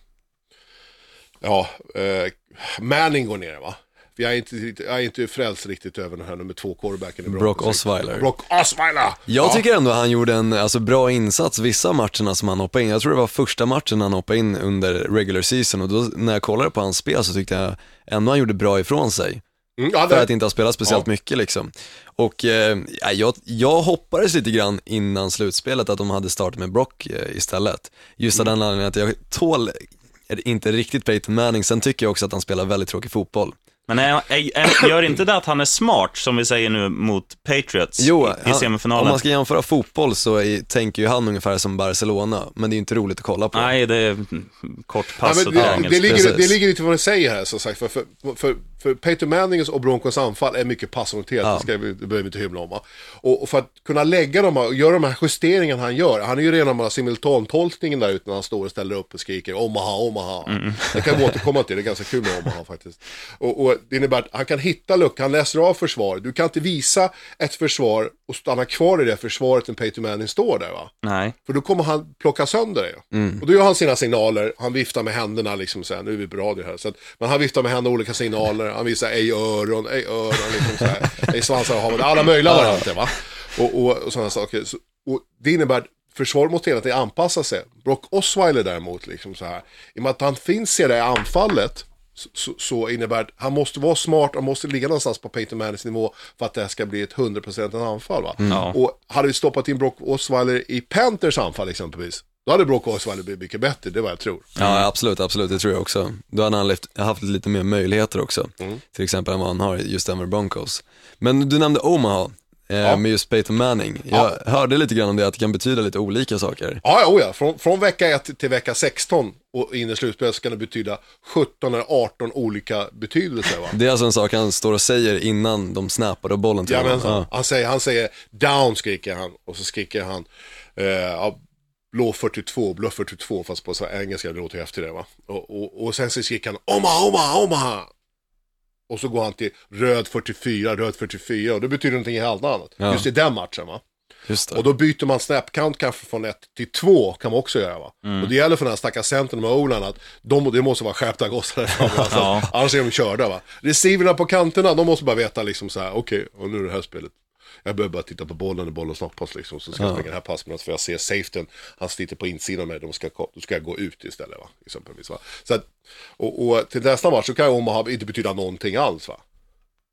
ja, eh, Manning går ner va. Jag är inte, jag är inte frälst riktigt över den här nummer två quarterbacken i Brock. Osweiler. Brock Osweiler! Jag ja. tycker ändå han gjorde en alltså, bra insats vissa matcherna som han hoppade in. Jag tror det var första matchen han hoppade in under regular season och då när jag kollade på hans spel så tyckte jag ändå han gjorde bra ifrån sig. Mm, ja, För att inte ha spelat speciellt Ja. mycket liksom. Och eh, ja, jag, jag hoppades lite grann innan slutspelet att de hade startat med Brock eh, istället. Just av den anledningen att jag tål inte riktigt Peyton Manning, sen tycker jag också att han spelar väldigt tråkig fotboll. Men är, är, är, gör inte det att han är smart, som vi säger nu, mot Patriots Jo, i, i semifinalen? om man ska jämföra fotboll så är, tänker ju han ungefär som Barcelona, men det är inte roligt att kolla på. Nej, det är kort ja, pass men och det, triangel. det, ligger, precis. det ligger lite vad du säger här som sagt. För, för, för, för Peyton Mannings och Broncos anfall är mycket passorienterat, Ja. det, ska det behöver vi inte hymla om. va. Och, och för att kunna lägga dem och göra de här justeringarna han gör, han är ju redan med simultantolkningen där ute när han står och ställer upp och skriker Omaha, Omaha. Det kan vi återkomma till, det är ganska kul med Omaha faktiskt. Och, och det innebär att han kan hitta luckan, han läser av försvar. Du kan inte visa ett försvar och stanna kvar i det försvaret när Peyton Manning står där va. Nej. För då kommer han plocka sönder det. Mm. Och då gör han sina signaler, han viftar med händerna liksom så här, nu är vi på radio här. Så att, men han viftar med händerna olika signaler, han visar ej öron, ej öron, liksom så här, (laughs) ej svansar, har man alla möjliga varianter va. Och, och, och sådana saker. Så, och det innebär att försvaret måste hela tiden anpassa sig. Brock Osweiler däremot, liksom så här, i och med att han finns i det här anfallet, så, så, innebär att han måste vara smart, han måste ligga någonstans på Peyton Mannings nivå för att det här ska bli ett 100% anfall. Va? Ja. Och hade vi stoppat in Brock Osweiler i Panthers anfall exempelvis, då hade Brock Osweiler blivit mycket bättre, det är vad jag tror. Ja, absolut, absolut, det tror jag också. Då hade han left, haft lite mer möjligheter också, Mm. till exempel än vad han har i just Denver Broncos. Men du nämnde Omaha, Ja. med just Peyton Manning. Jag hörde lite grann om det, att det kan betyda lite olika saker. Ja, ja, oh ja. Från, från vecka 1 till vecka 16 och in i slutspelet kan det betyda 17 eller 18 olika betydelser. Va? Det är alltså en sak han står och säger innan de snappade bollen till Jajamensan. honom. Han, säger, han säger down skriker han och så skriker han eh, ja, blå 42, blå 42 fast på så engelska, det låter ju efter det va. Och, och, och sen så skriker han Omaha, Omaha, Omaha. Och så går han till röd 44, röd 44 och det betyder någonting helt annat. Ja. Just i den matchen va. Och då byter man snap count kanske från 1 till 2 kan man också göra va. Och det gäller för den här stackars centern med o att de, det måste vara skärpta gossar där (laughs) framme. Alltså, Ja. Annars är de körda va. Receiverna på kanterna, de måste bara veta liksom så här, okej, och nu är det här spelet. Jag behöver bara titta på bollen när bollen snappas liksom. Så ska jag springa det här passet för jag ser safeten, han sitter på insidan med, de ska, då ska jag gå ut istället va. Exempelvis, va? Så att, och, och till nästa match så kan Omaha inte betyda någonting alls va.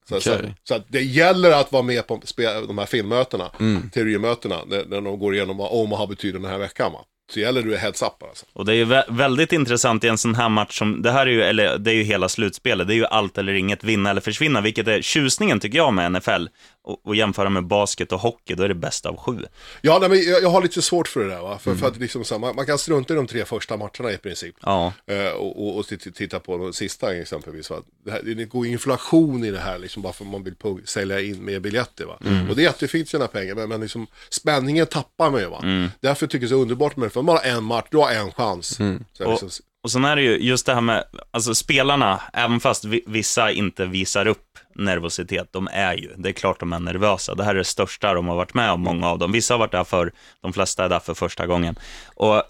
Så, så, Okej. så att det gäller att vara med på de här filmmötena, Mm. teorimötena, när, när de går igenom vad Omaha betyder den här veckan. Va? Så gäller det heads up alltså. Och det är ju vä- väldigt intressant i en sån här match som, det här är ju, eller det är ju hela slutspelet, det är ju allt eller inget, vinna eller försvinna, vilket är tjusningen tycker jag med NFL. Och, och jämföra med basket och hockey, då är det bäst av sju. Ja, nej, men jag, jag har lite svårt för det där. Va? För, Mm. för att liksom, så man, man kan strunta i de tre första matcherna i princip. Ja, Eh, och, och, och titta, på de sista exempelvis. Va? Det, här, det går inflation i det här, liksom, bara för att man vill sälja in mer biljetter. Va? Mm. Och det är jättefint tjäna pengar, men, men liksom, spänningen tappar man ju. Va? Mm. Därför tycker jag det är så underbart med det, för man har en match, du har en chans. Mm. Så liksom, och sen är det ju just det här med, alltså spelarna, även fast vi, vissa inte visar upp nervositet, de är ju, det är klart de är nervösa. Det här är det största de har varit med om, många av dem. Vissa har varit där för, de flesta är där för första gången. Och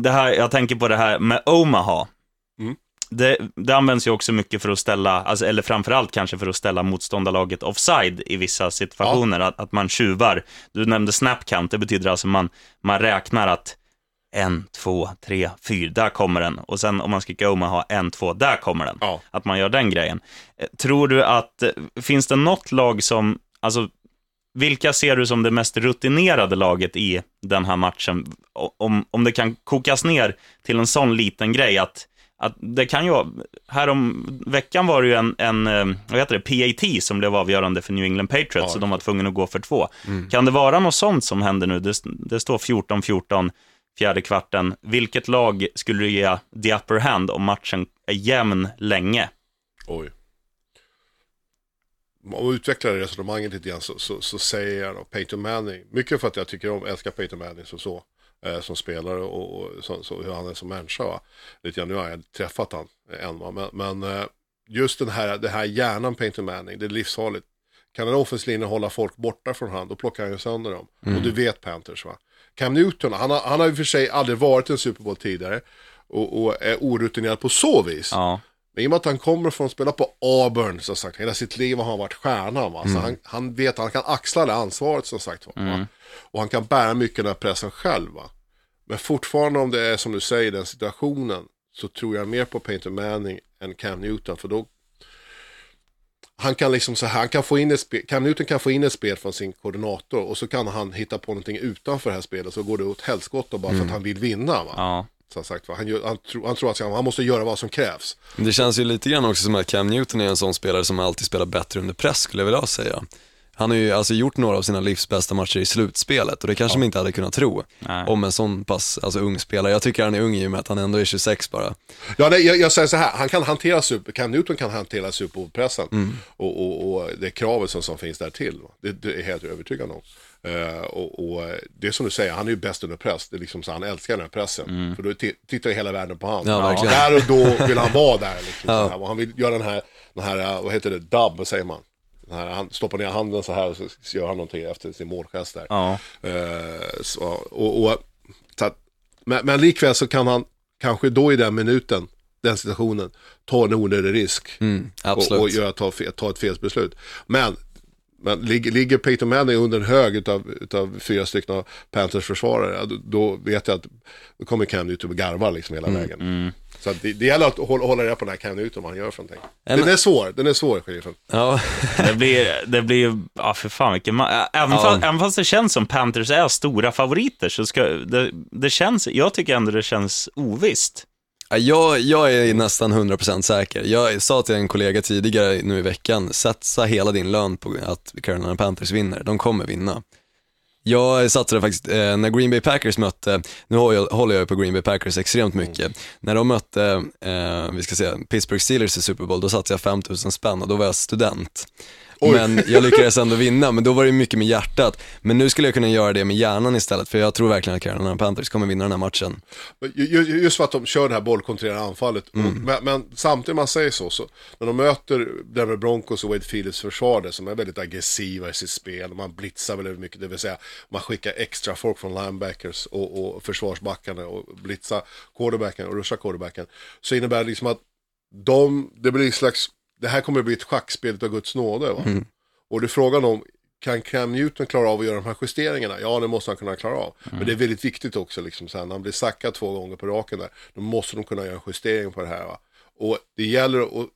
det här, jag tänker på det här med Omaha. Mm. det, det används ju också mycket för att ställa, alltså, eller framförallt kanske för att ställa motståndarlaget offside i vissa situationer, att, att man tjuvar. Du nämnde snap count, det betyder alltså man, man räknar att en, två, tre, fyra, där kommer den. Och sen om man ska go, man har en, två, där kommer den. Ja. Att man gör den grejen. Eh, Tror du att, eh, finns det något lag som, alltså, vilka ser du som det mest rutinerade laget i den här matchen? Om, om det kan kokas ner till en sån liten grej att, att det kan ju, här om veckan var det ju en, en eh, vad heter det, PAT som blev avgörande för New England Patriots, Ja. så de var tvungna att gå för två. Kan det vara något sånt som händer nu? Det, det står 14-14, fjärde kvarten. Vilket lag skulle du ge the upper hand om matchen är jämn länge? Oj. Om vi utvecklar det resonemanget lite grann så, så, så säger jag då Peyton Manning. Mycket för att jag tycker om, älskar Peyton Manning som så. Eh, som spelare och, och så, så, hur han är som människa. Va? Lite grann, nu har jag träffat han än va? Men, men eh, just den här, det här hjärnan Peyton Manning, det är livsfarligt. Kan en offensiv hålla folk borta från han, då plockar han ju sönder dem. Och du vet Panthers va. Cam Newton, han har, han har i och för sig aldrig varit i en Super Bowl tidigare. Och, och är orutinerad på så vis. Ja, Men i och med att han kommer från att spela på Auburn, som sagt, hela sitt liv har han varit stjärnan. Va? Mm. Så han, han vet att han kan axla det ansvaret, som sagt. Va? Och han kan bära mycket av den här pressen själv. Va? Men fortfarande om det är som du säger, den situationen, så tror jag mer på Peyton Manning än Cam Newton. För då, han kan liksom så här, han kan få in ett spel, Cam Newton kan få in ett spel från sin koordinator och så kan han hitta på någonting utanför det här spelet så går det åt helskotta bara för att han vill vinna. Va? Mm. ja. Så sagt, va? Han, gör, han, tror, han tror att han, han måste göra vad som krävs. Det känns ju lite grann också som att Cam Newton är en sån spelare som alltid spelar bättre under press skulle jag vilja säga. Han har ju alltså gjort några av sina livs bästa matcher i slutspelet och det kanske man inte hade kunnat tro Nej. om en sån pass alltså, ung spelare. Jag tycker han är ung i och med att han ändå är 26 bara. Ja, nej, jag, jag säger så här, han kan hantera super, Cam Newton kan hantera superpressen och, och, och det kravet som, som finns där till. Det, det är helt övertygad om. Eh, och, och det är som du säger, han är ju bäst under press. Det är liksom så han älskar den här pressen. För då ti- tittar ju hela världen på honom. Ja, verkligen. Där och då vill han vara där. Liksom, här. Och han vill göra den här, den här, eh, vad heter det, dub, vad säger man? Här, han stoppar ner handen så här och så gör han någonting efter sin målgest där. Ja. Eh, så, och, och, att, men, men likväl så kan han kanske då i den minuten, den situationen, ta en onödig risk. Mm, och, och göra, ta, ta ett felbeslut. Men, men ligger, ligger Peyton Manning under en hög utav, utav fyra stycken av Panthers försvarare, då, då vet jag att då kommer Cam Newton och garvar liksom hela vägen. Så det, det gäller att hålla, hålla reda på den här Cam Newton, vad han gör för någonting. men- Den är svår, den är svår, sheriffen. Ja, (laughs) Det blir, det blir, ja för fan vilken ma- även, Ja. fast, även fast det känns som Panthers är stora favoriter så ska, det, det känns, jag tycker ändå det känns ovisst. Ja, Jag, jag är nästan 100% säker. Jag sa till en kollega tidigare nu i veckan, satsa hela din lön på att Carolina Panthers vinner. De kommer vinna. Jag satsade faktiskt, eh, när Green Bay Packers mötte, nu håller jag, ju på Green Bay Packers extremt mycket, när de mötte, eh, vi ska säga, Pittsburgh Steelers i Super Bowl, då satsade jag 5000 spänn och då var jag student. Men jag lyckades ändå vinna, men då var det mycket med hjärtat. Men nu skulle jag kunna göra det med hjärnan istället, för jag tror verkligen att Carolina Panthers kommer vinna den här matchen. Just för att de kör det här bollkontrollerade anfallet. Och, men, men samtidigt man säger så, så, när de möter Denver Broncos och Wade Phillips försvar där, som är väldigt aggressiva i sitt spel, man blitzar väldigt mycket, det vill säga man skickar extra folk från linebackers och, och försvarsbackarna och blitzar quarterbacken och rushar quarterbacken. Så innebär det liksom att de, det blir en slags, det här kommer att bli ett schackspel av Guds nåde. Va? Och det är frågan om, kan Cam Newton klara av att göra de här justeringarna? Ja, det måste han kunna klara av. Men det är väldigt viktigt också, liksom, så här, när han blir sackad två gånger på raken där, då måste de kunna göra en justering på det här. Va? Och det gäller, och,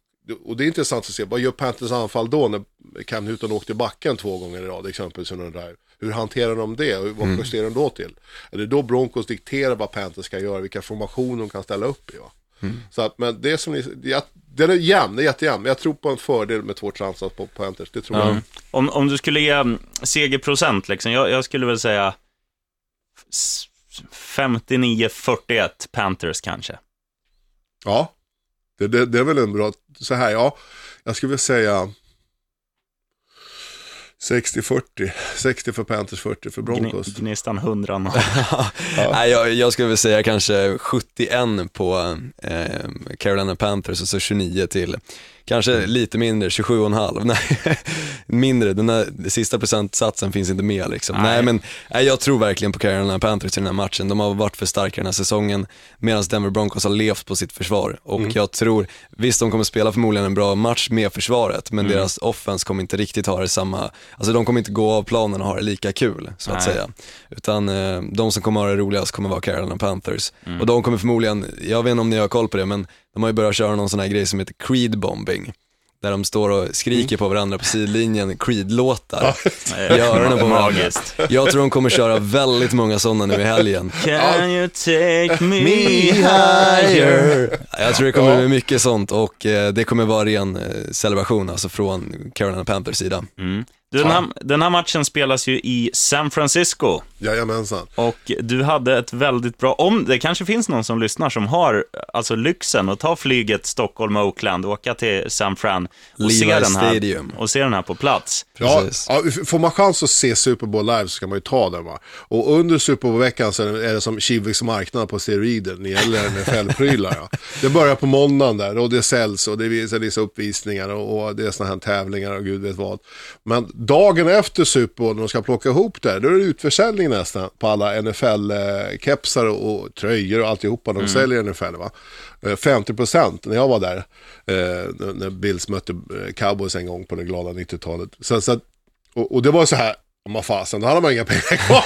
och det är intressant att se, vad gör Panthers anfall då när Cam Newton åkte i backen två gånger i rad, exempelvis under en drive? Hur hanterar de det vad justerar de då till? Är det då Broncos dikterar vad Panthers ska göra, vilka formationer de kan ställa upp i? Va? Så att, men det som ni, det, den är jämn, det är jättejämn, men jag tror på en fördel med två chanser på Panthers, det tror jag. Om, om du skulle ge mm, segerprocent, liksom, jag, jag skulle väl säga s- 59-41 Panthers kanske. Ja, det, det, det är väl en bra, så här, ja, jag skulle vilja säga 60-40, 60 för Panthers, 40 för Broncos. Gni- Gnistan 100 noll. (laughs) Nej, jag, jag skulle väl säga kanske 71 på eh, Carolina Panthers och så 29 till Kanske lite mindre, 27,5. (laughs) Nej, mindre. Den där sista procentsatsen finns inte med liksom. Nej, Nej. men nej, jag tror verkligen på Carolina Panthers i den här matchen. De har varit för starka den här säsongen medan Denver Broncos har levt på sitt försvar. Och jag tror, visst de kommer spela förmodligen en bra match med försvaret, men deras offense kommer inte riktigt ha det samma, alltså de kommer inte gå av planen och ha det lika kul, så att Nej. säga. Utan eh, de som kommer ha det roligast kommer vara Carolina Panthers. Och de kommer förmodligen, jag vet inte om ni har koll på det, men de har ju börjat köra någon sån här grej som heter creed bombing. Där de står och skriker på varandra på sidlinjen, Creed-låtar. I öronen på varandra. Magiskt. Jag tror de kommer köra väldigt många sådana nu i helgen. Can you take me higher. Jag tror det kommer bli mycket sånt och eh, det kommer vara ren eh, celebration alltså från Carolina Panthers sida. Mm. Du, den, här, den här matchen spelas ju i San Francisco Jajamensan. och du hade ett väldigt bra, om det kanske finns någon som lyssnar som har alltså lyxen att ta flyget Stockholm-Oakland, åka till San Fran och se, den här, Stadium. och se den här på plats. Ja, Precis. ja, får man chans att se Super Bowl live så ska man ju ta den va. Och under Super Bowl-veckan så är det, som Kiviks marknad på steroider när det gäller NFL-prylar. Ja. Det börjar på måndagen där och det säljs och det vissa, vissa uppvisningar och, och det är sådana här tävlingar och gud vet vad. Men dagen efter Super Bowl när de ska plocka ihop det, då är det utförsäljning nästan på alla NFL-kepsar och, och tröjor och alltihopa de säljer i NFL. Va? Eh, 50% när jag var där, eh, när- Bills mötte eh, Cowboys en gång på det glada 90-talet. Så, så att, och, och det var så här, vad fasen, då hade man inga pengar kvar.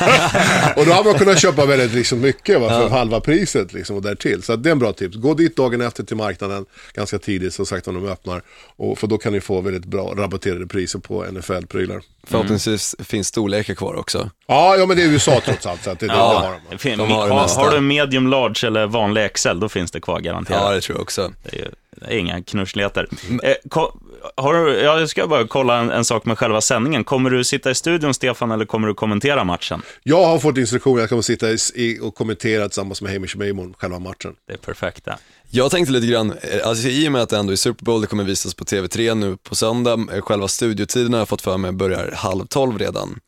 (laughs) och då hade man kunnat köpa väldigt liksom mycket va, för halva priset liksom, och därtill. Så det är en bra tips. Gå dit dagen efter till marknaden ganska tidigt, som sagt, om de öppnar. Och, för då kan ni få väldigt bra rabatterade priser på NFL-prylar. Förhoppningsvis finns storlekar kvar också. Ja, ja, men det är USA trots allt, så att det, det, det har de. va. De har har, du medium large eller vanlig XL, då finns det kvar garanterat. Ja, det tror jag också. Det är, ju, inga knussligheter. Eh, ko, har du, ja, jag ska bara kolla en, en sak med själva sändningen. Kommer du sitta i studion, Stefan, eller kommer du kommentera matchen? Jag har fått instruktioner, jag kommer sitta i, i, och kommentera tillsammans med Hamish Maimon själva matchen. Det är perfekta. Jag tänkte lite grann, eh, alltså i och med att det ändå är Super Bowl, det kommer visas på TV3 nu på söndag, eh, själva studiotiden har jag fått för mig börjar halv tolv redan,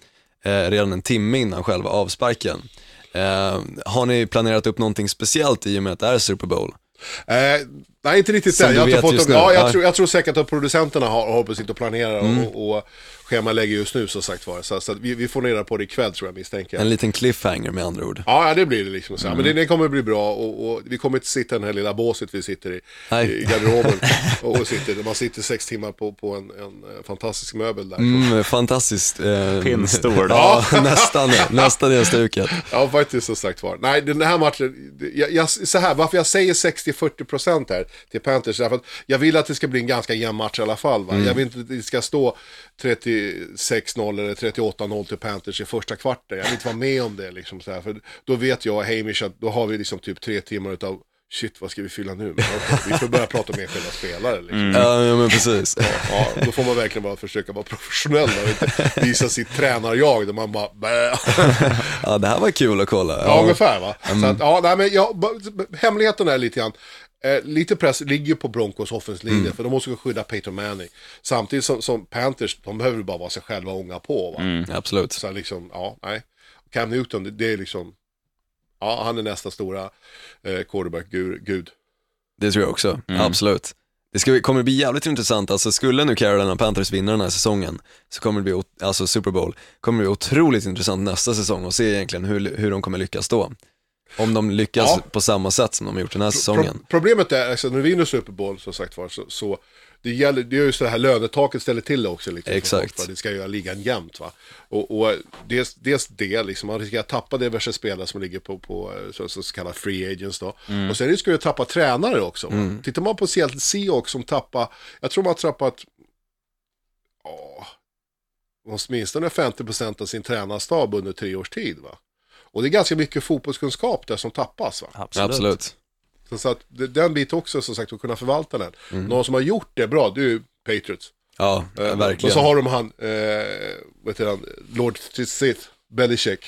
eh, redan en timme innan själva avsparken. Eh, har ni planerat upp någonting speciellt i och med att det är Super Bowl? Eh, nej, inte riktigt du Jag, har vet fått just ja, jag, Ja. Mm. tror, jag tror säkert att producenterna har, har på sitt och planerar och, och schemalägger just nu, som sagt var. Så, så att vi, vi får reda på det ikväll, tror jag, misstänker jag. En liten cliffhanger med andra ord. Ja, det blir det liksom. Så. här. Men Mm. det, det kommer bli bra och, och vi kommer inte sitta i den här lilla båset vi sitter i, Nej. i garderoben. (laughs) och, och sitter, man sitter sex timmar på, på en, en eh, fantastisk möbel där. Mm, fantastiskt. Eh, Pinnstol. (laughs) ja, nästan, nästan det stuket. Ja, faktiskt som sagt var. Nej, den här matchen, jag, jag, så här, varför jag säger 60-40% här till Panthers, är för att jag vill att det ska bli en ganska jämn match i alla fall. Va? Jag vill inte att det ska stå 36-0 eller 38-0 till Panthers i första kvarten. Jag vill inte vara med om det liksom så här, för då vet jag och Hamish att då har vi liksom typ tre timmar utav Shit, vad ska vi fylla nu? Okej, Vi får börja prata om enskilda spelare. Liksom. Ja, ja, men precis. Ja, då får man verkligen bara försöka vara professionell och inte visa sitt tränarjag där man bara Bä. Ja, det här var kul att kolla. Ja, ungefär va. Så att, ja, nej, men jag, hemligheten är lite grann, eh, lite press ligger på Broncos offenslinje, för de måste skydda Peyton Manning. Samtidigt som, som Panthers, de behöver bara vara sig själva och ånga på va. Absolut. Så liksom, ja, nej. Cam Newton, det, det är liksom, ja, han är nästa stora eh, quarterback-gud. Det tror jag också, absolut. Det ska, kommer bli jävligt intressant, alltså skulle nu Carolina Panthers vinna den här säsongen, så kommer det bli, alltså Super Bowl, kommer det bli otroligt intressant nästa säsong och se egentligen hur, hur de kommer lyckas då. Om de lyckas Ja. på samma sätt som de har gjort den här säsongen. Pro- problemet är, alltså, när vi vinner Super Bowl, som sagt var, så, så det gäller, det är just det här lönetaket ställer till det också. Liksom, Exakt. folk? Det ska göra ligan jämnt va. Och, och dels, dels det, liksom, man riskerar att tappa diverse spelare som ligger på, på så, så, så kallade free agents då. Och sen riskerar du att tappa tränare också. Va? Tittar man på Seattle Seahawks som tappar, jag tror man har tappat, ja, åtminstone 50% av sin tränarstab under tre års tid va. Och det är ganska mycket fotbollskunskap där som tappas va. Absolut. Absolut. Så, så att det- den biten också, som sagt, att kunna förvalta den. Mm. Någon som har gjort det bra, det är ju Patriots. Ja, Eh, verkligen. Och så har de han, eh, vad heter han, Lord Sith, Belichick.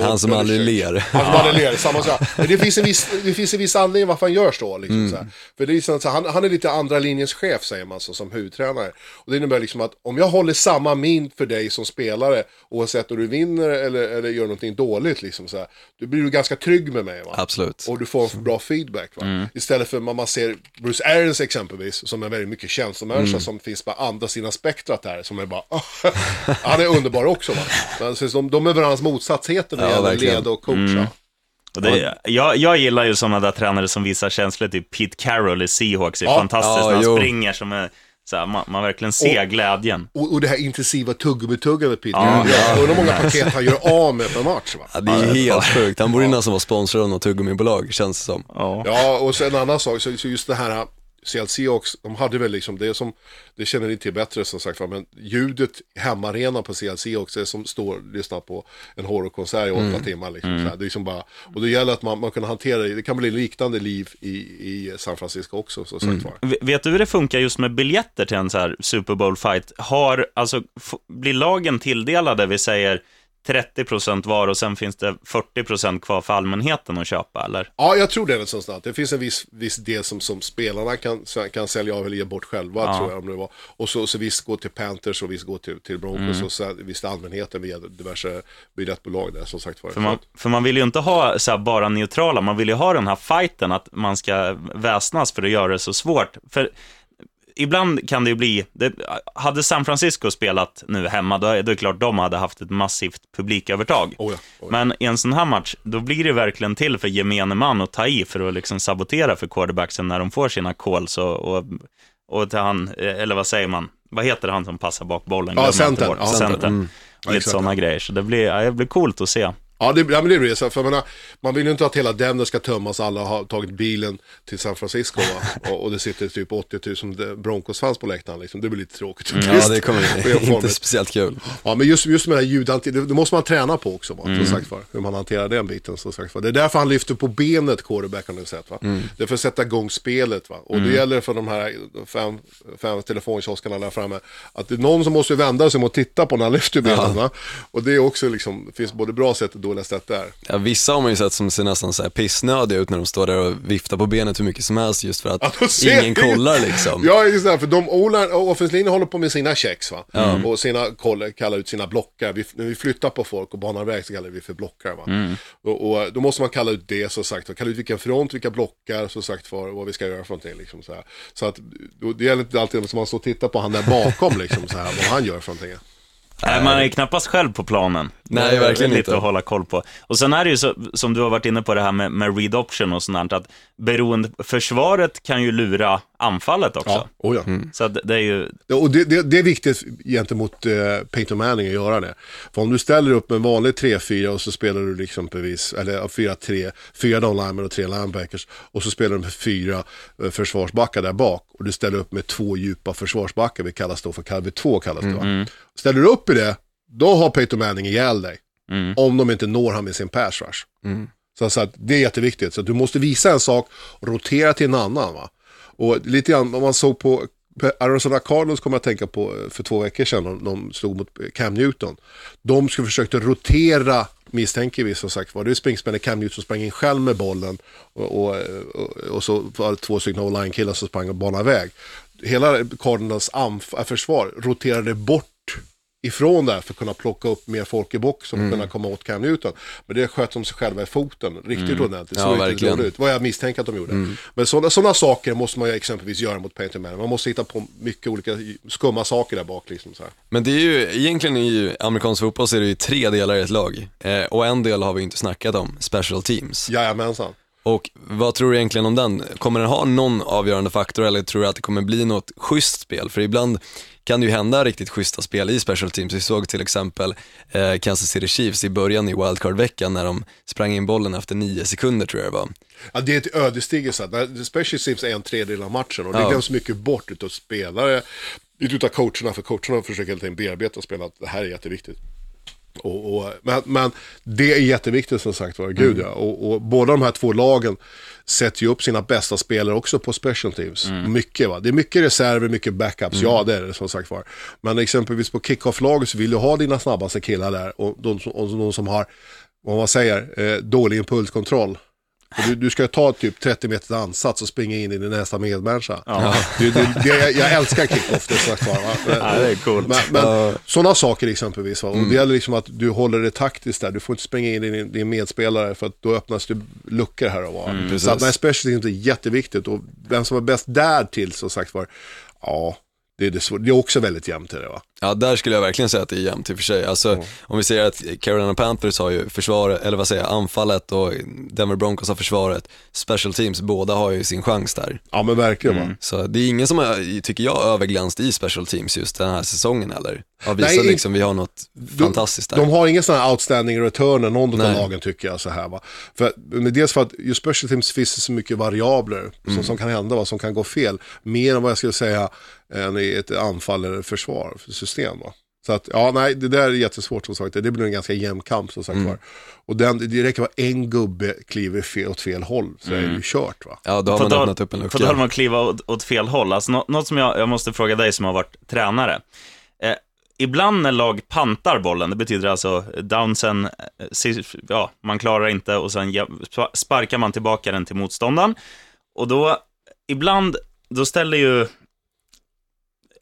Han som aldrig ler. Han som aldrig (laughs) ler, samma sak. Men det finns en viss, det finns en viss anledning varför han gör så. Liksom, Mm. så. För det är att, så här, han, han är lite andra linjens chef, säger man så, som huvudtränare. Och det innebär liksom att om jag håller samma min för dig som spelare, oavsett om du vinner eller, eller gör någonting dåligt, liksom, så här, då blir du ganska trygg med mig. Va? Absolut. Och du får bra feedback. Va? Mm. Istället för vad man ser Bruce Arians exempelvis, som är väldigt mycket känslomänniska, Mm. som finns på andra sidan spektrat här, som är bara, (laughs) han är underbar också. Va? Men, så de, de är varandras motsatsigheter när det Ja, gäller verkligen. led och coacha. Mm. Och det, jag, jag gillar ju sådana där tränare som visar känslor, typ Pete Carroll i Seahawks, är Ja. fantastiskt Ja, när han jo. springer som är, så här, man, man verkligen ser glädjen. Och, och det här intensiva tuggummi-tuggandet Peter. Ja, Ja, Undrar hur många paket han gör av med per match va? Ja, det är helt sjukt. Han borde nästan vara sponsrad av något tuggummibolag, känns det som. Ja. Ja, och så en annan sak, så, så just det här Seattle Seahawks, de hade väl liksom det som, det känner ni till bättre som sagt men ljudet i hemmaarenan på Seahawks är som står och lyssnar på en horrorkonsert i åtta timmar liksom. Så här, det är liksom bara, och det gäller att man, man kan hantera det, det kan bli liknande liv i, i San Francisco också, som sagt var. V- Vet du hur det funkar just med biljetter till en så här Super Bowl-fight? Har, alltså, blir lagen tilldelade, vi säger 30% var och sen finns det 40% kvar för allmänheten att köpa, eller? Ja, jag tror det är sånt. där. Det finns en viss, viss del som, som spelarna kan, kan sälja av eller ge bort själva, Ja. tror jag. Om det var. Och så, så visst går till Panthers och visst går till, till Broncos och så visst allmänheten via diverse biljettbolag där, som sagt var. För man, för man vill ju inte ha så bara neutrala, man vill ju ha den här fighten, att man ska väsnas för att göra det så svårt. För ibland kan det ju bli, det, hade San Francisco spelat nu hemma, då är det klart de hade haft ett massivt publikövertag. Oh ja, oh ja. Men i en sån här match, då blir det verkligen till för gemene man att ta i för att liksom sabotera för quarterbacksen när de får sina calls och, och, och till han, eller vad säger man, vad heter han som passar bak bollen? Ja, centern. Ja, Centern. Mm. Ja, Lite exakt, sådana ja. grejer, så det blir, ja, det blir coolt att se. Ja, det, ja men det blir det. Så, För jag menar, man vill ju inte att hela Denver ska tömmas, alla har tagit bilen till San Francisco va? (laughs) och, och det sitter typ 80 000 Broncos-fans på läktaren. Liksom. Det blir lite tråkigt. Mm, Ja, det kommer (laughs) inte speciellt kul. Ja, men just, just med det här ljudanti, det, det måste man träna på också, va? Mm. sagt var. Hur man hanterar den biten, som sagt var. Det är därför han lyfter på benet, quarterback har ni sett, va. Mm. Det är för att sätta igång spelet, va. Och det gäller för de här fem, fem telefonkioskarna där framme, att det är någon som måste vända sig mot och titta på när han lyfter benet, va. Och det är också liksom, det finns både bra sätt och dåliga sätt där. Ja, vissa har man ju sett som ser nästan så här pissnödiga ut när de står där och viftar på benet hur mycket som helst just för Ja, att ser- ingen kollar liksom. Ja, just det. För de O-line och offensive linjen håller på med sina checks va. Och sina koll, kallar ut sina blockar. Vi, när vi flyttar på folk och banar väg så kallar vi för blockar va. Och, och då måste man kalla ut det så sagt. Kalla ut vilken front, vilka blockar så sagt för vad vi ska göra för någonting liksom så här. Så att det gäller inte alltid att man står och tittar på han där bakom liksom så här vad han gör för någonting. Nej, man är knappast själv på planen. Nej, verkligen lite inte. att hålla koll på. Och sen är det ju så, som du har varit inne på det här med, med read option och sånt där, att beroende, försvaret kan ju lura anfallet också. Ja, oh ja. Så att det är ju, Och det, det, det är viktigt gentemot eh, Peyton Manning att göra det. För om du ställer upp en vanlig 3-4 och så spelar du liksom bevis, eller ja, 4-3, fyra down och tre linebackers och så spelar du med fyra eh, försvarsbackar där bak och du ställer upp med två djupa försvarsbackar, vi kallas då för kalv 2 kallas det va. Ställer du upp i det, då har Peyton Manning ihjäl dig. Om de inte når han med sin pass rush. Så, så att det är jätteviktigt. Så att du måste visa en sak och rotera till en annan. Va? Och lite grann, om man såg på Arizona Cardinals kommer jag att tänka på eh, för två veckor sedan. De, de slog mot Cam Newton. De skulle försöka rotera, misstänker vi som sagt var. Det är springspelare Cam Newton som sprang in själv med bollen. Och, och, och, och så var det två stycken online-killar som sprang och banade väg. Hela Cardinals försvar roterade bort ifrån där för att kunna plocka upp mer folk i boxen och Mm. kunna komma åt Cam Newton. Men det sköt de sig själva i foten riktigt ordentligt. Mm. Ja, Så ja, verkligen. Mm. ut. Vad jag misstänker att de gjorde. Men sådana såna saker måste man ju exempelvis göra mot Peyton Manning. Man måste hitta på mycket olika skumma saker där bak. Liksom, så här. Men det är ju, egentligen i amerikansk fotboll så är det ju tre delar i ett lag. Eh, och en del har vi inte snackat om, special teams. Jajamensan. Och vad tror du egentligen om den? Kommer den ha någon avgörande faktor eller tror du att det kommer bli något schysst spel? För ibland kan det ju hända riktigt schyssta spel i special teams. Vi såg till exempel eh, Kansas City Chiefs i början i wildcard-veckan när de sprang in bollen efter nio sekunder tror jag det var. Ja, det är ett ödesdigert sätt. Special Teams är en tredjedel av matchen och det Ja. glöms mycket bort utav spelare, utav coacherna, för coacherna försöker hela tiden bearbeta att det här är jätteviktigt. Och, och, men, men det är jätteviktigt som sagt var, gud ja. Och, och båda de här två lagen sätter ju upp sina bästa spelare också på special teams. Mycket va. Det är mycket reserver, mycket backups, ja det är det som sagt var. Men exempelvis på kickoff-laget så vill du ha dina snabbaste killar där och de, som- och de som har vad man säger, eh, dålig impulskontroll. Du, du ska ta typ 30 meters ansats och springa in i din nästa medmänniska. Ja. Det, det, det, jag, jag älskar kickoff, det är sagt var, va? Men, Ja, det är coolt. Men, men sådana saker exempelvis. Va? Och det gäller liksom att du håller det taktiskt där. Du får inte springa in i din, din medspelare för att då öppnas det luckor här och var. precis. så att nej, special teams är jätteviktigt. Och vem som är bäst där till, som sagt var, ja, det är, det, svår, det är också väldigt jämnt i det va. Ja, där skulle jag verkligen säga att det är jämnt i och för sig. Alltså, om vi säger att Carolina Panthers har ju försvaret, eller vad säger jag, anfallet och Denver Broncos har försvaret. Special teams, båda har ju sin chans där. Ja men verkligen va. Så det är ingen som har, tycker jag, överglänst i special teams just den här säsongen heller. Har visat Nej, liksom, vi har något fantastiskt där. De har sån här outstanding returner, någon av Nej. lagen tycker jag så här va. För, men dels för att just special teams finns det så mycket variabler Mm. som, som kan hända, vad som kan gå fel. Mer än vad jag skulle säga än i ett anfall eller försvarssystem va. Så att, ja nej, det där är jättesvårt som sagt. Det blir en ganska jämn kamp som sagt Mm. var. Och den, det räcker att en gubbe kliver fel, åt fel håll så är det ju kört va. Ja, då har man öppnat upp en På tal om lucka. att kliva åt, åt fel håll, alltså, nå- något som jag, jag måste fråga dig som har varit tränare. Eh, ibland när lag pantar bollen, det betyder alltså downsen, eh, ja, man klarar inte och sen sparkar man tillbaka den till motståndaren. Och då, ibland, då ställer ju,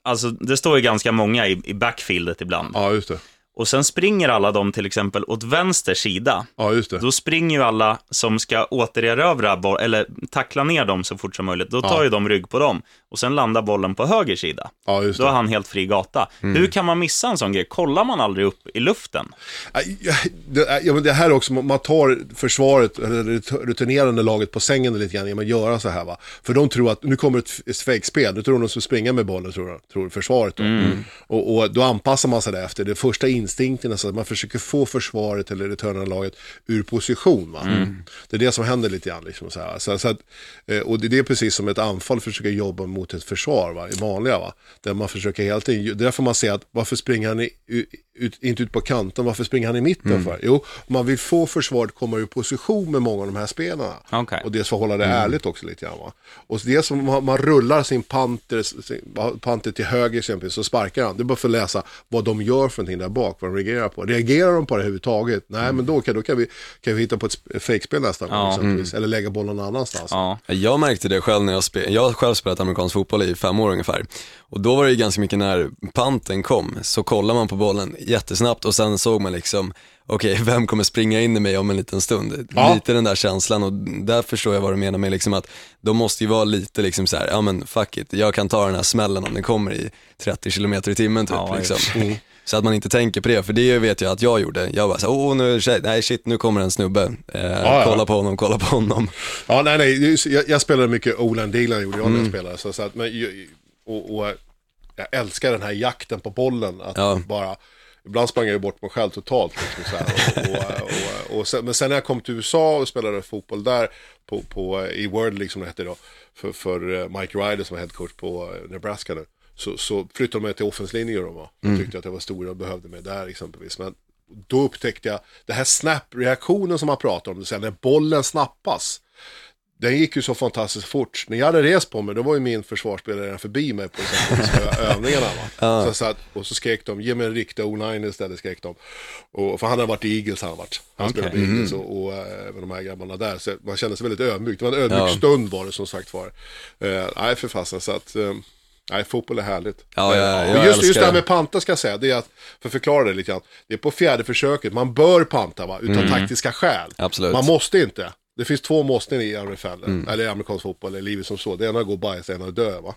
alltså det står ju ganska många i, i backfieldet ibland. Ja just det. Och sen springer alla de till exempel åt vänster sida. Ja just det. Då springer ju alla som ska återerövra boll, eller tackla ner dem så fort som möjligt. Då tar Ja. ju de rygg på dem. Och sen landar bollen på höger sida. Ja just Då är det. han helt fri gata. Hur kan man missa en sån grej? Kollar man aldrig upp i luften? Ja, det, ja, men det här är också, man tar försvaret, eller det rutinerande laget på sängen lite grann genom att göra så här va. För de tror att nu kommer ett, fejkspel, nu tror de att de ska springa med bollen, tror, tror försvaret då. Och, och då anpassar man sig därefter, det första instinkterna så att man försöker få försvaret eller rutinerande laget ur position va. Det är det som händer lite grann liksom så här. Så, så att, eh, och det är precis som ett anfall försöker jobba mot ett försvar va, i vanliga va. Där man försöker hela tiden, därför man ser att varför springer han i, ut, inte ut på kanten, varför springer han i mitten för? Jo, man vill få försvaret komma ur position med många av de här spelarna. Okej. Och dels för att hålla det ärligt också lite grann va. Och det som man, man rullar sin panter, sin, panter till höger exempelvis, så sparkar han. Det är bara för att läsa vad de gör för någonting där bak, vad de reagerar på. Reagerar de på det överhuvudtaget? Nej, men då, kan, då kan, vi, kan vi hitta på ett sp- fejkspel nästa gång Ja. exempelvis. Eller lägga bollen någon annanstans. Ja. Jag märkte det själv när jag spelade, jag har själv spelat amerikansk fotboll i fem år ungefär. Och då var det ju ganska mycket när panten kom, så kollar man på bollen jättesnabbt och sen såg man liksom, okej, (laughs) vem kommer springa in i mig om en liten stund? Ja. Lite den där känslan och där förstår jag vad du menar med liksom att de måste ju vara lite liksom så här, ja men fuck it, jag kan ta den här smällen om den kommer i 30 km i timmen typ Ja, liksom. Mm. Så att man inte tänker på det, för det vet jag att jag gjorde. Jag bara så här, åh nu, nej shit, nu kommer en snubbe. Eh, ja. Kolla på honom, kolla på honom. Ja, nej, nej. Jag, jag spelade mycket Olan Dilan gjorde jag när Mm. jag spelade. Så, så att, men, och, och jag älskar den här jakten på bollen. Att Ja. bara, ibland sprang jag ju bort mig själv totalt. Liksom, och, och, och, sen, men sen när jag kom till USA och spelade fotboll där, på, på, i World League som det hette då, för, för eh, Mike Ryder som var headcoach på eh, Nebraska nu. Så, så flyttade de mig till offenslinjen de var. Jag tyckte att jag var stor och behövde mig där exempelvis. Men då upptäckte jag, det här snap-reaktionen som man pratar om, det vill säga när bollen snappas. Den gick ju så fantastiskt fort. När jag hade rest på mig, då var ju min försvarsspelare redan förbi mig på (laughs) övningarna. Va? Så, så att, och så skrek de, ge mig en riktig O9 istället, skrek de. Och, för han hade varit i Eagles, han, varit. han spelade på Eagles och, och äh, med de här grabbarna där. Så man kände sig väldigt ödmjuk. Det var en ödmjuk Ja. stund var det som sagt var. Uh, nej, för fasen, så att... eh, Nej, fotboll är härligt. Ja, Eh, jag och just, just det här med panta ska jag säga, det är att, för att förklara det lite grann, det är på fjärde försöket, man bör panta va, utan taktiska skäl. Absolut. Man måste inte. Det finns två måsten i NFL, eller i amerikansk fotboll, eller livet som så. Det ena är att gå och bajsa, det ena är att dö va.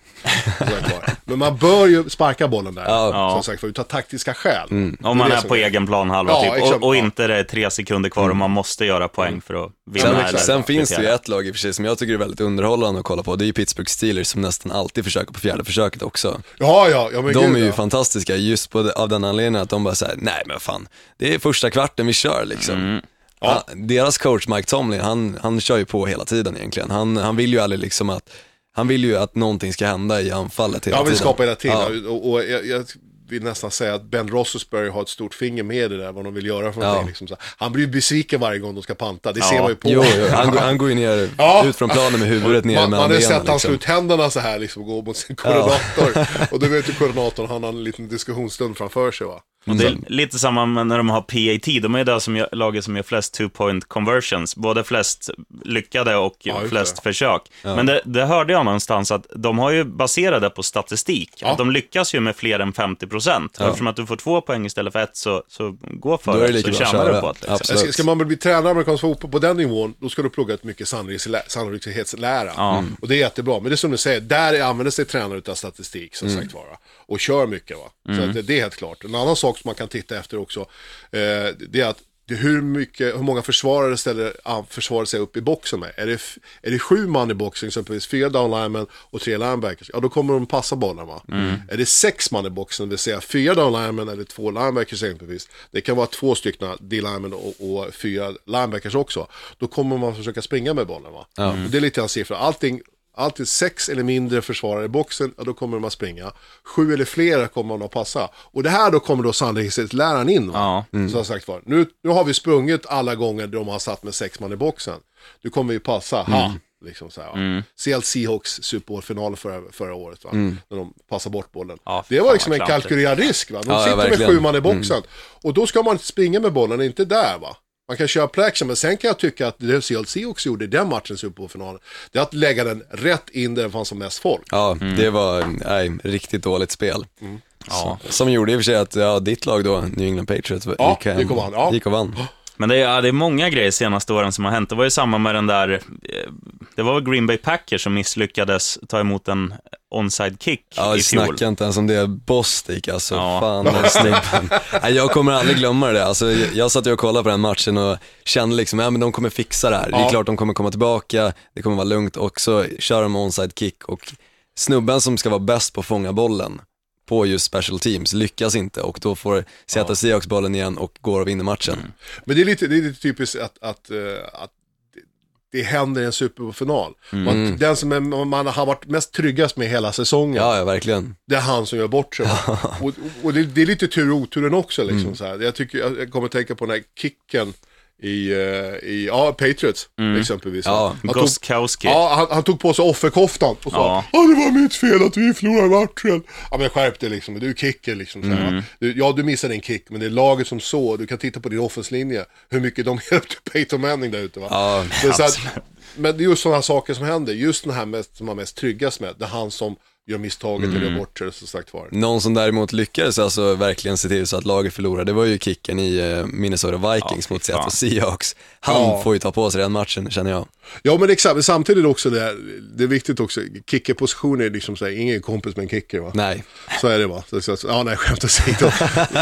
Är. Men man bör ju sparka bollen där, Ja. som sagt, för utan taktiska skäl. Det Om är man är som på egen planhalva Ja, typ, exakt. och, och Ja. inte det är tre sekunder kvar och man måste göra poäng för att vinna. Sen, eller sen finns det ju ett lag i och för sig som jag tycker är väldigt underhållande att kolla på. Det är ju Pittsburgh Steelers som nästan alltid försöker på fjärde försöket också. Ja, ja, ja men De gud, är ju ja. fantastiska just på, av den anledningen att de bara säger nej men fan, det är första kvarten vi kör liksom. Mm. Ja. deras coach Mike Tomlin, han, han kör ju på hela tiden egentligen. Han, han vill ju aldrig liksom att, han vill ju att någonting ska hända i anfallet hela Jag vill tiden. skapa hela tiden. Ja. Och, och jag, jag vill nästan säga att Ben Roethlisberger har ett stort finger med i det där, vad de vill göra för Ja. någonting. Liksom så. här. Han blir ju besviken varje gång de ska panta, det Ja. ser man ju på Jo, jo, han, går- han går ju ner (laughs) Ja. ut från planen med huvudet ner man, mellan man har sett han slå liksom. ut händerna så här liksom, gå mot sin koordinator. (laughs) och då vet ju koordinatorn, han har en liten diskussionsstund framför sig va. Och det är lite samma med när de har PAT. De är det som gör, laget som gör flest two-point conversions. Både flest lyckade och Ja, flest det. försök. Men det, det hörde jag någonstans att de har ju baserat det på statistik. Ja. Att de lyckas ju med fler än 50 procent. Ja. Eftersom att du får två poäng istället för ett, så, så gå för Då är det det, så bra tjänar du på det. Liksom. Ska, ska man bli tränare i amerikansk fotboll på den nivån, då ska du plugga ett mycket sannolikhetslära. Ja. Och det är jättebra. Men det är som du säger, där använder sig tränare utav statistik, som sagt vara. Och kör mycket va. Så att det, det är helt klart. En annan sak som man kan titta efter också, eh, det är att det är hur, mycket, hur många försvarare ställer försvarar sig upp i boxen med. Är det, är det sju man i boxen, exempelvis fyra downlinemen och tre linebackers, ja då kommer de passa bollen va. Är det sex man i boxen, det vill säga fyra downlinemen eller två linebackers exempelvis, det kan vara två stycken D-linemen och, och fyra linebackers också, då kommer man försöka springa med bollen va. Och det är lite grann siffror, allting Alltid sex eller mindre försvarare i boxen, ja, då kommer de att springa. Sju eller fler kommer de att passa. Och det här då kommer då sannolikhetsläran in. Va? Ja. Så jag sagt var. Nu, nu har vi sprungit alla gånger de har satt med sex man i boxen. Nu kommer vi passa, ha! Liksom så här, va? CL Seahawks Super Bowl-final förra, förra året, va? när de passade bort bollen. Ja, det var liksom en kalkylerad risk. Va? De Ja, sitter med sju man i boxen. Och då ska man springa med bollen, inte där va. Man kan köra play action, men sen kan jag tycka att det CL Seahawks gjorde i den matchen, Super Bowl-finalen, det är att lägga den rätt in där det fanns som mest folk. Ja, det var nej, riktigt dåligt spel. Ja. Som gjorde i och för sig att ja, ditt lag då, New England Patriots, Ja, gick, hem- gick och vann, ja. gick och vann. Men det är, ja, det är många grejer senaste åren som har hänt. Det var ju samma med den där, eh, det var Green Bay Packers som misslyckades ta emot en onside kick Ja, i fjol. snacka inte ens om det. Bostic alltså, Ja. fan den snubben. (laughs) Nej, Jag kommer aldrig glömma det. Alltså, jag, jag satt ju och kollade på den matchen och kände liksom, ja men de kommer fixa det här. Det är Ja. klart de kommer komma tillbaka, det kommer vara lugnt och så kör de onside kick och snubben som ska vara bäst på att fånga bollen på just special teams lyckas inte och då får Seattle Seahawks bollen igen och går och vinner matchen. Men det är lite, det är lite typiskt att, att, eh, att det- händer i en Super Bowl-final. Man- Den som är, man har varit mest tryggast med hela säsongen, Ja, ja verkligen. det är han som gör bort sig. och och det, det är lite tur och oturen också. Liksom, så här. Jag, tycker, jag jag kommer att tänka på den här kicken i, eh, i ja, Patriots exempelvis. va? Ja, han, tog, Goskowski. ja, han, han tog på sig offerkoftan och sa Ja. det var mitt fel att vi förlorade matchen. Ja men skärp dig liksom, du är kicker liksom. Här, va? du, ja du missade en kick, men det är laget som så. Du kan titta på din offenslinje, hur mycket de (laughs) hjälpte Peyton Manning där ute. Va? Ja, Så, så att, men det är just sådana saker som händer. Just den här mest, som man mest tryggast med. Det är han som gör misstaget eller gör bort sig, så sagt var. Någon som däremot lyckades alltså verkligen se till så att laget förlorade, det var ju kicken i eh, Minnesota Vikings Ja, mot. Seattle Seahawks. Han Ja. får ju ta på sig den matchen, känner jag. Ja men exakt, samtidigt också det, här, det är viktigt också, kickerposition är liksom så här, ingen kompis med en kicker va? Nej. Så är det va? Så, så, så, ja nej, skämt åsido.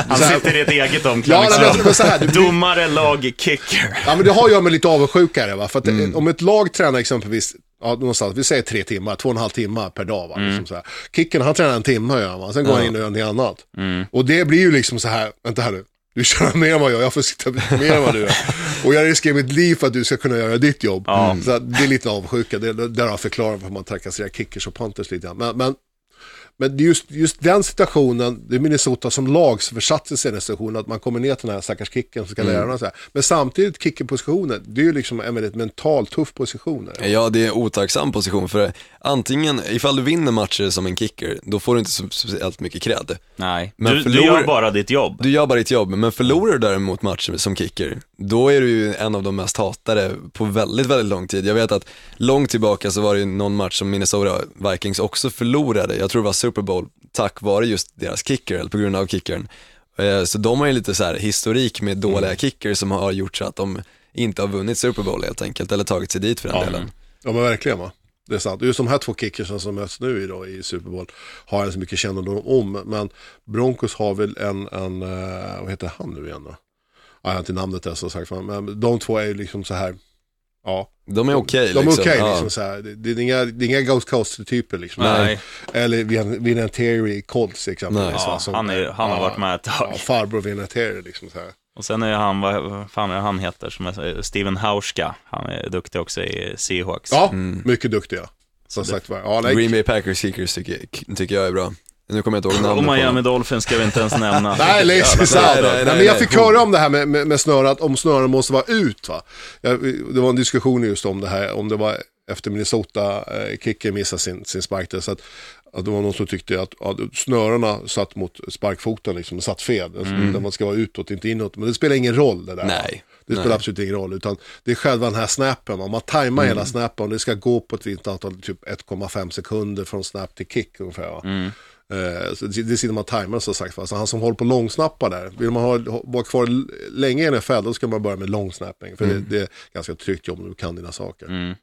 Han sitter i ett eget Ja, omklädningsrum. nej, men- men så här, det blir- Domare, lag, kicker. Ja men det har göra med lite avundsjuka va? För att eh, om ett lag tränar exempelvis, ja någonstans, vi säger tre timmar, två och en halv timme per dag va? Liksom så här. Kicken han tränar en timme gör han? Sen går han in och gör någonting annat. Och det blir ju liksom så här, vänta här nu. Du tjänar mer än vad jag jag får sitta mer än vad du gör. Och jag riskerar mitt liv för att du ska kunna göra ditt jobb. Så att det är lite avundsjuka, det, där har jag förklarat varför man trakasserar kickers och panthers lite grann. Men, men, men just, just den situationen, det är Minnesota som lag som försatte sig i den situationen, att man kommer ner till den här stackars kicken som ska lära dem så här. Men samtidigt, kickerpositionen, det är ju liksom en väldigt mentalt tuff position. Ja, det är en otacksam position för antingen, ifall du vinner matcher som en kicker, då får du inte så speciellt mycket cred. Nej, Men du, du förlor- gör bara ditt jobb. Du gör bara ditt jobb, men förlorar du däremot matcher som kicker, då är du ju en av de mest hatade på väldigt, väldigt lång tid. Jag vet att långt tillbaka så var det ju någon match som Minnesota Vikings också förlorade, jag tror det var Super Bowl, tack vare just deras kicker, eller på grund av kickern. Eh, Så de har ju lite så här historik med dåliga kickers som har gjort så att de inte har vunnit Super Bowl helt enkelt, eller tagit sig dit för den Ja. delen. Ja men verkligen va. Det är sant. Just de här två kickersen som möts nu idag i Super Bowl har jag så mycket kännedom om. Men Broncos har väl en, en eh, vad heter han nu igen då? Ja, jag har inte namnet där så sagt. Men de två är ju liksom så här, ja. De är okej De är liksom. okej Ja. liksom så här. Det, det, är inga, det är inga Ghost Coast-typer liksom. Nej. Eller Vin- Vinatieri i Colts exempelvis. Va, Ja, som- han, är, han har ja, varit med ett tag. Ja, farbror Vinatieri liksom så här. Och sen är ju han, vad fan är det han heter, som är Steven Hauska. Han är duktig också i Seahawks. Ja, mycket duktiga. Som det- sagt var. Ja, Green Bay Packers kickers tycker, tycker jag är bra. Nu kommer jag inte ihåg Och namnet på Miami. Dolphins ska vi inte ens nämna. (laughs) Nej, nej, nej, nej, Men jag nej. fick höra om det här med, med, med snöret, om snören måste vara ut va. Jag, det var en diskussion just om det här, om det var efter Minnesota-kicken missade sin, sin spark där. Så att, att det var någon som tyckte att, att snörena satt mot sparkfoten, liksom, satt fel. Alltså, Där man ska vara utåt, inte inåt. Men det spelar ingen roll det där. Nej. Det spelar Nej. absolut ingen roll, utan det är själva den här snappen. Om man tajmar Mm. hela snappen och det ska gå på ett visst antal, typ 1,5 sekunder från snap till kick ungefär. Va? Mm. Eh, så det sitter man tajmar som sagt. Va? Så han som håller på långsnappar där, vill man ha, vara kvar länge i NFL då ska man börja med långsnapping. För Mm. det, det är ganska tryggt jobb om du kan dina saker.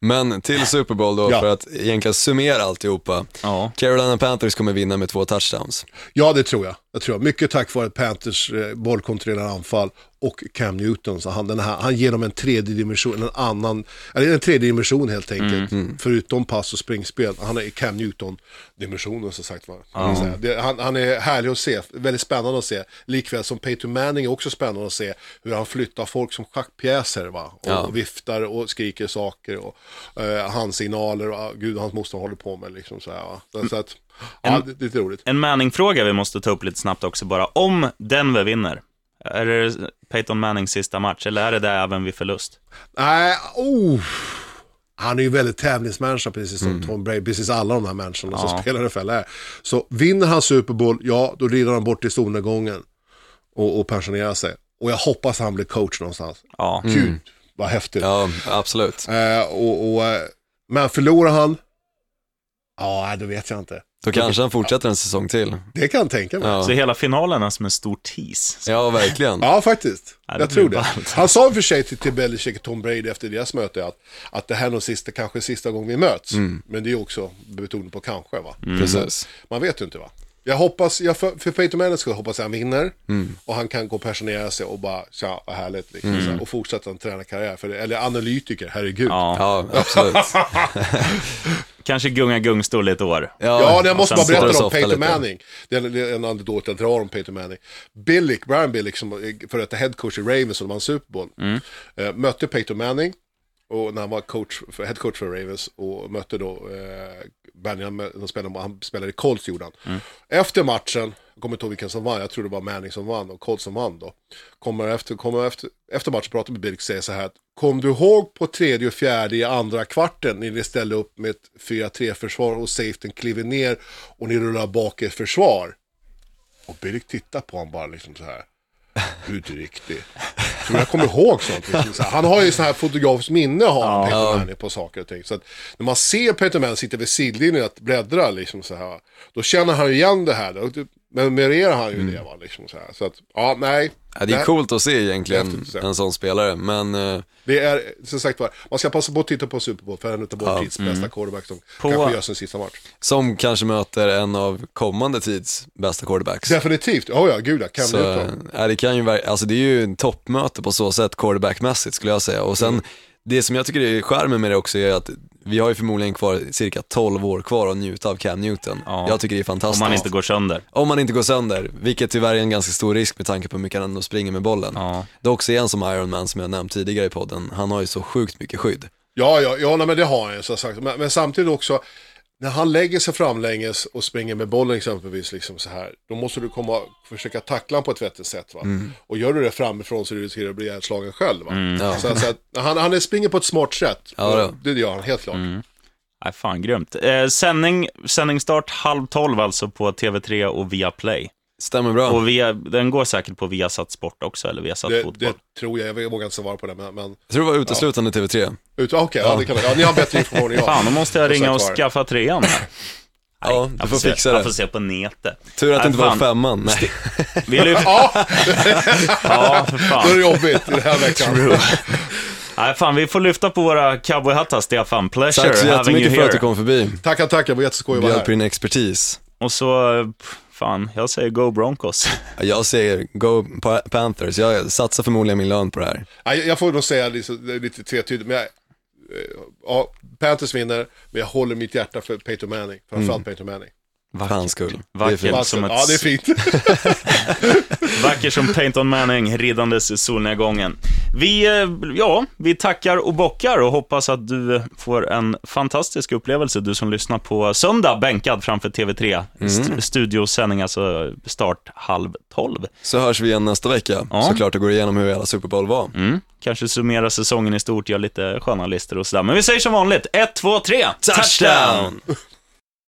Men till Super Bowl då, Ja. för att egentligen summera alltihopa. Ja. Carolina Panthers kommer vinna med två touchdowns. Ja, det tror jag. Jag tror jag. Mycket tack vare Panthers eh, bollkontrollerande anfall och Cam Newton. Så han, den här, han ger dem en tredje dimension, en annan, eller en tredje dimension helt enkelt. Förutom pass och springspel. Han är Cam Newton-dimensionen som sagt var. Det, han, han är härlig att se, väldigt spännande att se. Likväl som Peyton Manning är också spännande att se hur han flyttar folk som schackpjäser va. Och, Ja. viftar och skriker saker och uh, handsignaler och uh, gud hans motståndare håller på med liksom så här va. Så, så att, ja, det, det är lite roligt. En Manning-fråga vi måste ta upp lite snabbt också bara. Om Denver vinner, är det Peyton Mannings sista match eller är det det även vid förlust? Nej, oh. Han är ju väldigt tävlingsmänniska precis som Tom Brady, precis alla de här människorna som Ja. spelar NFL är. Så vinner han Super Bowl, ja då rider han bort till solnedgången och, och pensionerar sig. Och jag hoppas han blir coach någonstans. Ja. Gud, vad häftigt. Ja, absolut. Eh, och, och, eh, men förlorar han, ja då vet jag inte. Då kanske han fortsätter en säsong till. Det kan jag tänka mig. Ja, Ja, Så hela finalen är som en stor tease. ja verkligen. faktiskt. Ja, det jag tror det. ballt. Han sa i och för sig till, till Belichick och Tom Brady efter deras möte att, att det här är nog sista, kanske sista gången vi möts. Men det är också betoning på kanske va. Precis. Man vet ju inte va. Jag hoppas, jag för, för Peyton Manning skull hoppas jag han vinner. Och han kan gå och pensionera sig och bara, tja vad härligt liksom. Så här, och fortsätta en tränarkarriär. För eller analytiker, herregud. Ja, Ja. Ja, (laughs) absolut. (laughs) Kanske gunga gungstol i ett år. ja jag måste bara berätta om Peyton lite. Manning. Det är, en- anekdot jag drar om Peyton Manning. Billick, Brian Billick, som är före detta headcoach i Ravens och de vann Super Bowl. Eh, mötte Peyton Manning. Och när han var coach för, head coach för Ravens och mötte då eh, Benjamin, de spelade, han spelade i Colts gjorde han. Efter matchen, jag kommer inte ihåg vilken som vann, jag tror det var Manning som vann och Colts som vann då. Kommer efter, kommer efter, efter matchen pratar med Birk, och säger så här att Kom du ihåg på tredje och fjärde i andra kvarten när ni ställde upp med ett 4-3 försvar och safetyn kliver ner och ni rullar bak ett försvar? Och Birk tittar på honom bara liksom så här. Du är inte riktig. Så jag kommer ihåg sånt. (laughs) Liksom. Så Han har ju sån här fotografiskt minne har han, Peter Manning, på saker och ting. Så att när man ser Peter Manning sitta vid sidlinjen och bläddra liksom så här. Då känner han ju igen det här. Då memorerar han ju det va. Liksom så, här. så att, ja nej. Ja, det är Nej. coolt att se egentligen, en sån spelare. Men eh, Det är, som sagt var, man ska passa på att titta på Super Bowl för en av vår tids bästa quarterback som På- kanske gör sin sista match. som kanske möter en av kommande tids bästa quarterbacks. Definitivt, oh ja, gud ja, Cam Så, Newton. ja, det, kan ju, alltså det är ju en toppmöte på så sätt quarterbackmässigt skulle jag säga. Och sen, Mm. Det som jag tycker är charmen med det också är att vi har ju förmodligen kvar cirka 12 år kvar att njuta av Cam Newton. Ja. Jag tycker det är fantastiskt. Om man inte går sönder. Om man inte går sönder, vilket tyvärr är en ganska stor risk med tanke på hur mycket han ändå springer med bollen. Ja. Dock så är han som Iron Man som jag nämnt tidigare i podden, han har ju så sjukt mycket skydd. Ja, ja, ja nej, men det har han ju, som sagt. Men, men samtidigt också, när han lägger sig framlänges och springer med bollen exempelvis, liksom så här, då måste du komma och försöka tackla honom på ett vettigt sätt. Va? Mm. Och gör du det framifrån så riskerar du att bli ihjälslagen själv. Va? Ja. Så, så att, han, han är springer på ett smart sätt. Ja, det gör han helt klart. Nej, fan grymt. Eh, sändning, sändningsstart halv tolv alltså på TV3 och Viaplay. Stämmer bra. Och via, den går säkert på Viasat Sport också, eller Viasat Det, Fotboll. det tror jag, jag vågar inte svara på det. Men, men Jag tror det var uteslutande TV3. ut, okej, ja. det kan, ja, ni har bättre information än jag. Fan, då måste jag ringa och var. skaffa trean här. Ja, du Jag får se, fixa Jag det. får se på nätet. Tur att det Nej, inte var fan. femman. Nej. Vi lyfter... Ja, Ja, för då är fan. det jobbigt i den här veckan. Nej, fan, vi får lyfta på våra cowboyhattar, Stefan. Pleasure Tack så jättemycket för att du kom förbi. Tackar, tackar, det var jätteskoj att vara Bjöd på här. din expertis. Och så, eh, fan, jag säger go Broncos. (laughs) Jag säger Go Pa- Panthers, jag satsar förmodligen min lön på det här. Ja, jag får nog säga lite, är lite tvetydigt, men jag, eh, ja, Panthers vinner, men jag håller mitt hjärta för Peyton Manning, framförallt Peyton Manning. För hans skull. Det är Vackert. fint. Alltså, som ett- ja, det är fint. (laughs) Vacker som Peyton Manning riddandes solnedgången. Vi, eh, ja, vi tackar och bockar och hoppas att du får en fantastisk upplevelse, du som lyssnar på söndag, bänkad framför TV3. St- studiosändning, alltså start halv tolv. Så hörs vi igen nästa vecka, Ja. såklart och går igenom hur hela Super Bowl var. Mm. Kanske summera säsongen i stort, gör lite sköna listor och sådär. Men vi säger som vanligt, ett, två, tre, Touchdown!